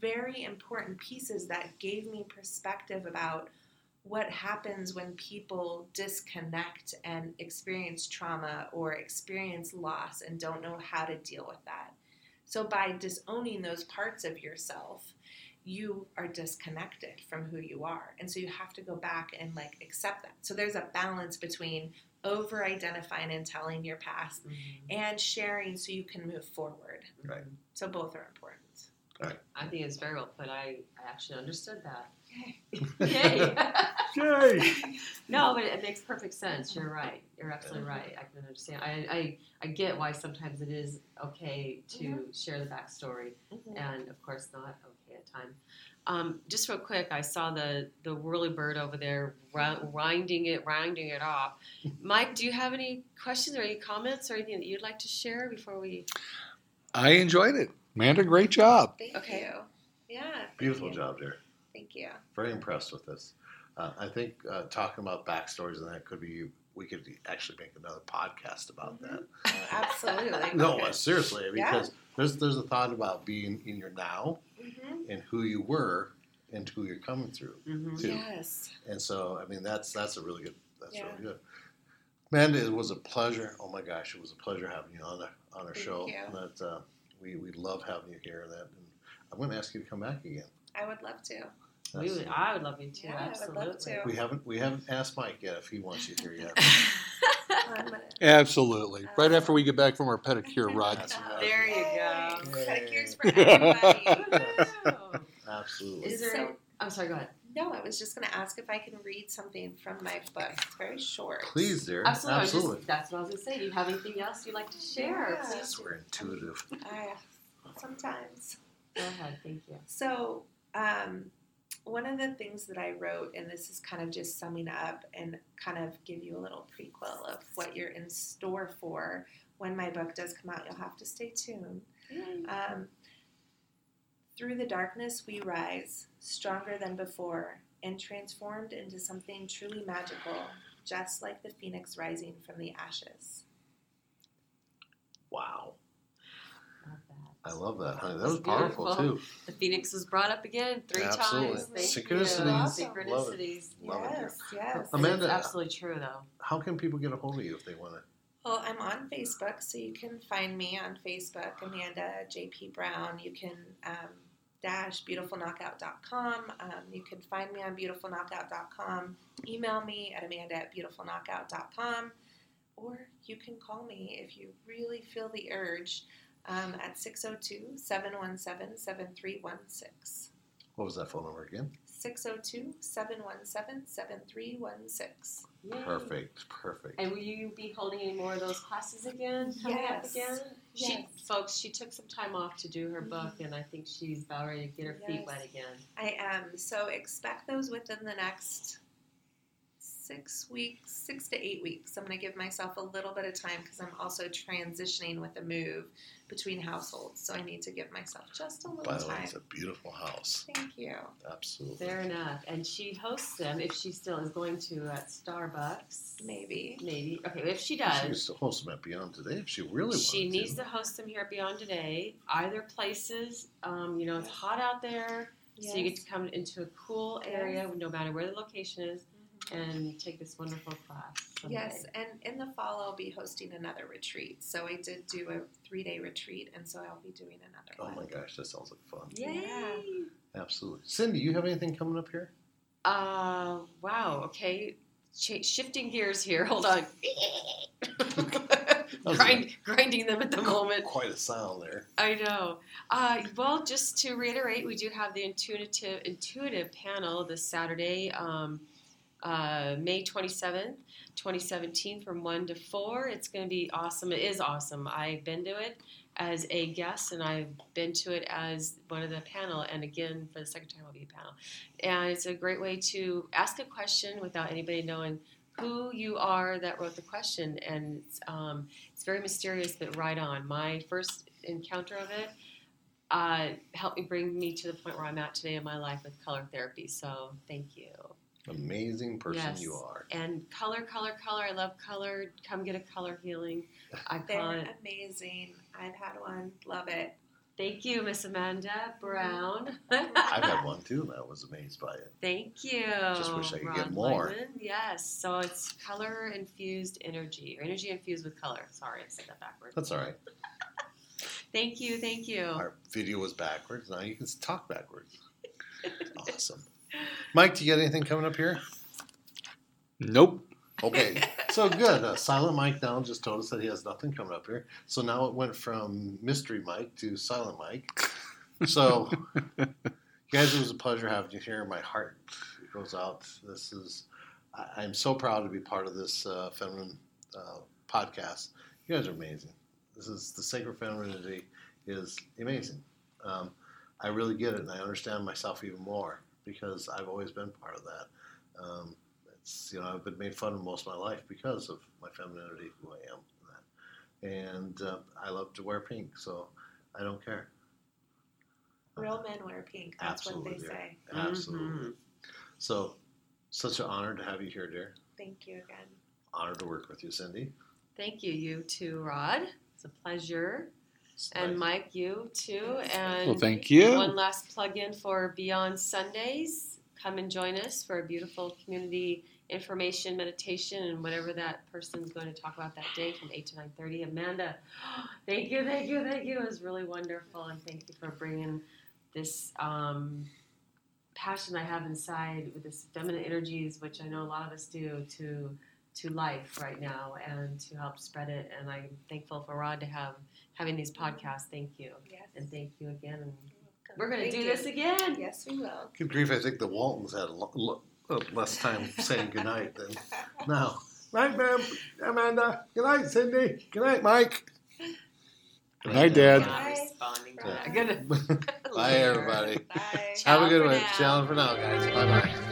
very important pieces that gave me perspective about what happens when people disconnect and experience trauma or experience loss and don't know how to deal with that. So, by disowning those parts of yourself, you are disconnected from who you are. And so you have to go back and like accept that. So there's a balance between over identifying and telling your past Mhm. and sharing so you can move forward. Right. So both are important. Right. I think it's very well put. I, I actually understood that. Yay. Yay! Yay! no, but it makes perfect sense. You're right. You're absolutely right. I can understand. I, I, I get why sometimes it is okay to Mm-hmm. share the backstory, and of course not okay at times. Um, just real quick, I saw the the whirly bird over there ri- winding it, rounding it off. Mike, do you have any questions or any comments or anything that you'd like to share before we? I enjoyed it. Amanda, great job. Thank Okay. you. Yeah. Beautiful you. job, dear. Thank you. Very impressed with this. Uh, I think uh, talking about backstories and that could be. We could actually make another podcast about that. Oh, absolutely. No, uh, seriously, Yeah. because there's there's a thought about being in your now Mhm. and who you were and who you're coming through. Mm-hmm. Yes. And so, I mean, that's that's a really good. That's Yeah. really good. Amanda, it was a pleasure. Oh my gosh, it was a pleasure having you on the, on our Thank show. you. That uh, we we love having you here. That, and I'm going to ask you to come back again. I would love to. We would, I would love you to. Yeah, I would absolutely. love to. we haven't we haven't asked Mike yet if he wants you here yet. I'm Absolutely. Right after we get back from our pedicure rod. That's right. There you go. Pedicures for everybody. Absolutely. Is there? So- I'm sorry. Go ahead. no, I was just going to ask if I can read something from my book. It's very short. Please, dear. Absolutely. Absolutely. Just, that's what I was going to say. Do you have anything else you'd like to share? Yeah. Please. We're intuitive. I, sometimes. Go ahead. Thank you. So, um, one of the things that I wrote, and this is kind of just summing up and kind of give you a little prequel of what you're in store for when my book does come out. You'll have to stay tuned. Um, through the darkness, we rise, stronger than before, and transformed into something truly magical, just like the phoenix rising from the ashes. Wow. Love that. I love that, honey. That That's was powerful too. The phoenix was brought up again three Absolutely. times. Thank Synchronicities. You. Awesome. Love it. Synchronicities. Love it, dear. yes, yes. Amanda- it's absolutely true, though. How can people get a hold of you if they want to? Well, I'm on Facebook, so you can find me on Facebook, Amanda JP Brown. You can um, dash beautifulknockout.com. Um, you can find me on beautifulknockout.com. Email me at amanda at beautifulknockout.com. Or you can call me if you really feel the urge um, at 602 717 7316. What was that phone number again? 602 717 7316. Yay. Perfect. Perfect. And will you be holding any more of those classes again? Coming up Yes. again? She, Yes. folks, she took some time off to do her book, and I think she's about ready to get her feet wet again. I am. So expect those within the next six weeks, six to eight weeks. I'm going to give myself a little bit of time because I'm also transitioning with a move between households. So I need to give myself just a little By the way, time. it's a beautiful house. Thank you. Absolutely. Fair enough. And she hosts them if she still is going to at Starbucks. Maybe. Maybe. Okay, if she does. She does. used to host them at Beyond Today if she really wanted She needs to. to host them here at Beyond Today. Either places, um, you know, it's hot out there, so you get to come into a cool area, no matter where the location is, and take this wonderful class. someday. Yes, and in the fall I'll be hosting another retreat. So I did do a three day retreat, and so I'll be doing another Oh one. my gosh, that sounds like fun. Yay! Yeah. Absolutely. Cindy, you have anything coming up here? Uh, wow. Okay, Ch- shifting gears here. Hold on. was Grind, grinding them at the moment. Quite a sound there. I know. Uh, well, just to reiterate, we do have the intuitive intuitive panel this Saturday. Um, uh, May 27th, 2017, from 1 to 4. It's going to be awesome. It is awesome. I've been to it as a guest, and I've been to it as one of the panel, and again, for the second time, I'll be a panel. And it's a great way to ask a question without anybody knowing who you are that wrote the question. And it's, um, it's very mysterious, but right on. My first encounter of it uh, helped me bring me to the point where I'm at today in my life with color therapy. So thank you. Amazing person Yes. you are. And color, color, color. I love color. Come get a color healing. I They're it. amazing. I've had one. Love it. Thank you, Miss Amanda Brown. I've had one too, and I was amazed by it. Thank you. Just wish I could get more. Lyman. Yes. So it's color infused energy, or energy infused with color. Sorry, I said that backwards. That's all right. Thank you. Thank you. Our video was backwards. Now you can talk backwards. Awesome. Mike, do you got anything coming up here? Nope. Okay, so good. Uh, Silent Mike now just told us that he has nothing coming up here. So now it went from Mystery Mike to Silent Mike. So, guys, it was a pleasure having you here. My heart goes out. This is, I, I'm so proud to be part of this uh, feminine uh, podcast. You guys are amazing. This is the sacred femininity is amazing. Um, I really get it, and I understand myself even more because I've always been part of that. Um, it's you know I've been made fun of most of my life because of my femininity, who I am, and, that. and uh, I love to wear pink, so I don't care. Real men wear pink. That's what they Absolutely, yeah. say. Absolutely. Mhm. So, such an honor to have you here, dear. Thank you again. Honored to work with you, Cindy. Thank you. You too, Rod. It's a pleasure. It's And. Mike, you too. And Well, thank you. One last plug in for Beyond Sundays. Come and join us for a beautiful community information, meditation, and whatever that person's going to talk about that day from 8 to 9.30. Amanda, thank you, thank you, thank you. It was really wonderful, and thank you for bringing this um, passion I have inside with this feminine energies, which I know a lot of us do, to to life right now and to help spread it. And I'm thankful for Rod to have having these podcasts. Thank you. Yes. And thank you again. And You're welcome. we're going to do you. this again. Yes, we will. Good grief, I think the Waltons had a lo- lo- uh, less time saying goodnight than now. Night, ma'am. Amanda. Good night, Cindy. Good night, Mike. Good night, Dad. Not Bye. responding Bye. Bye, everybody. Bye. Have a good one. now. Ciao for now, guys. Bye bye.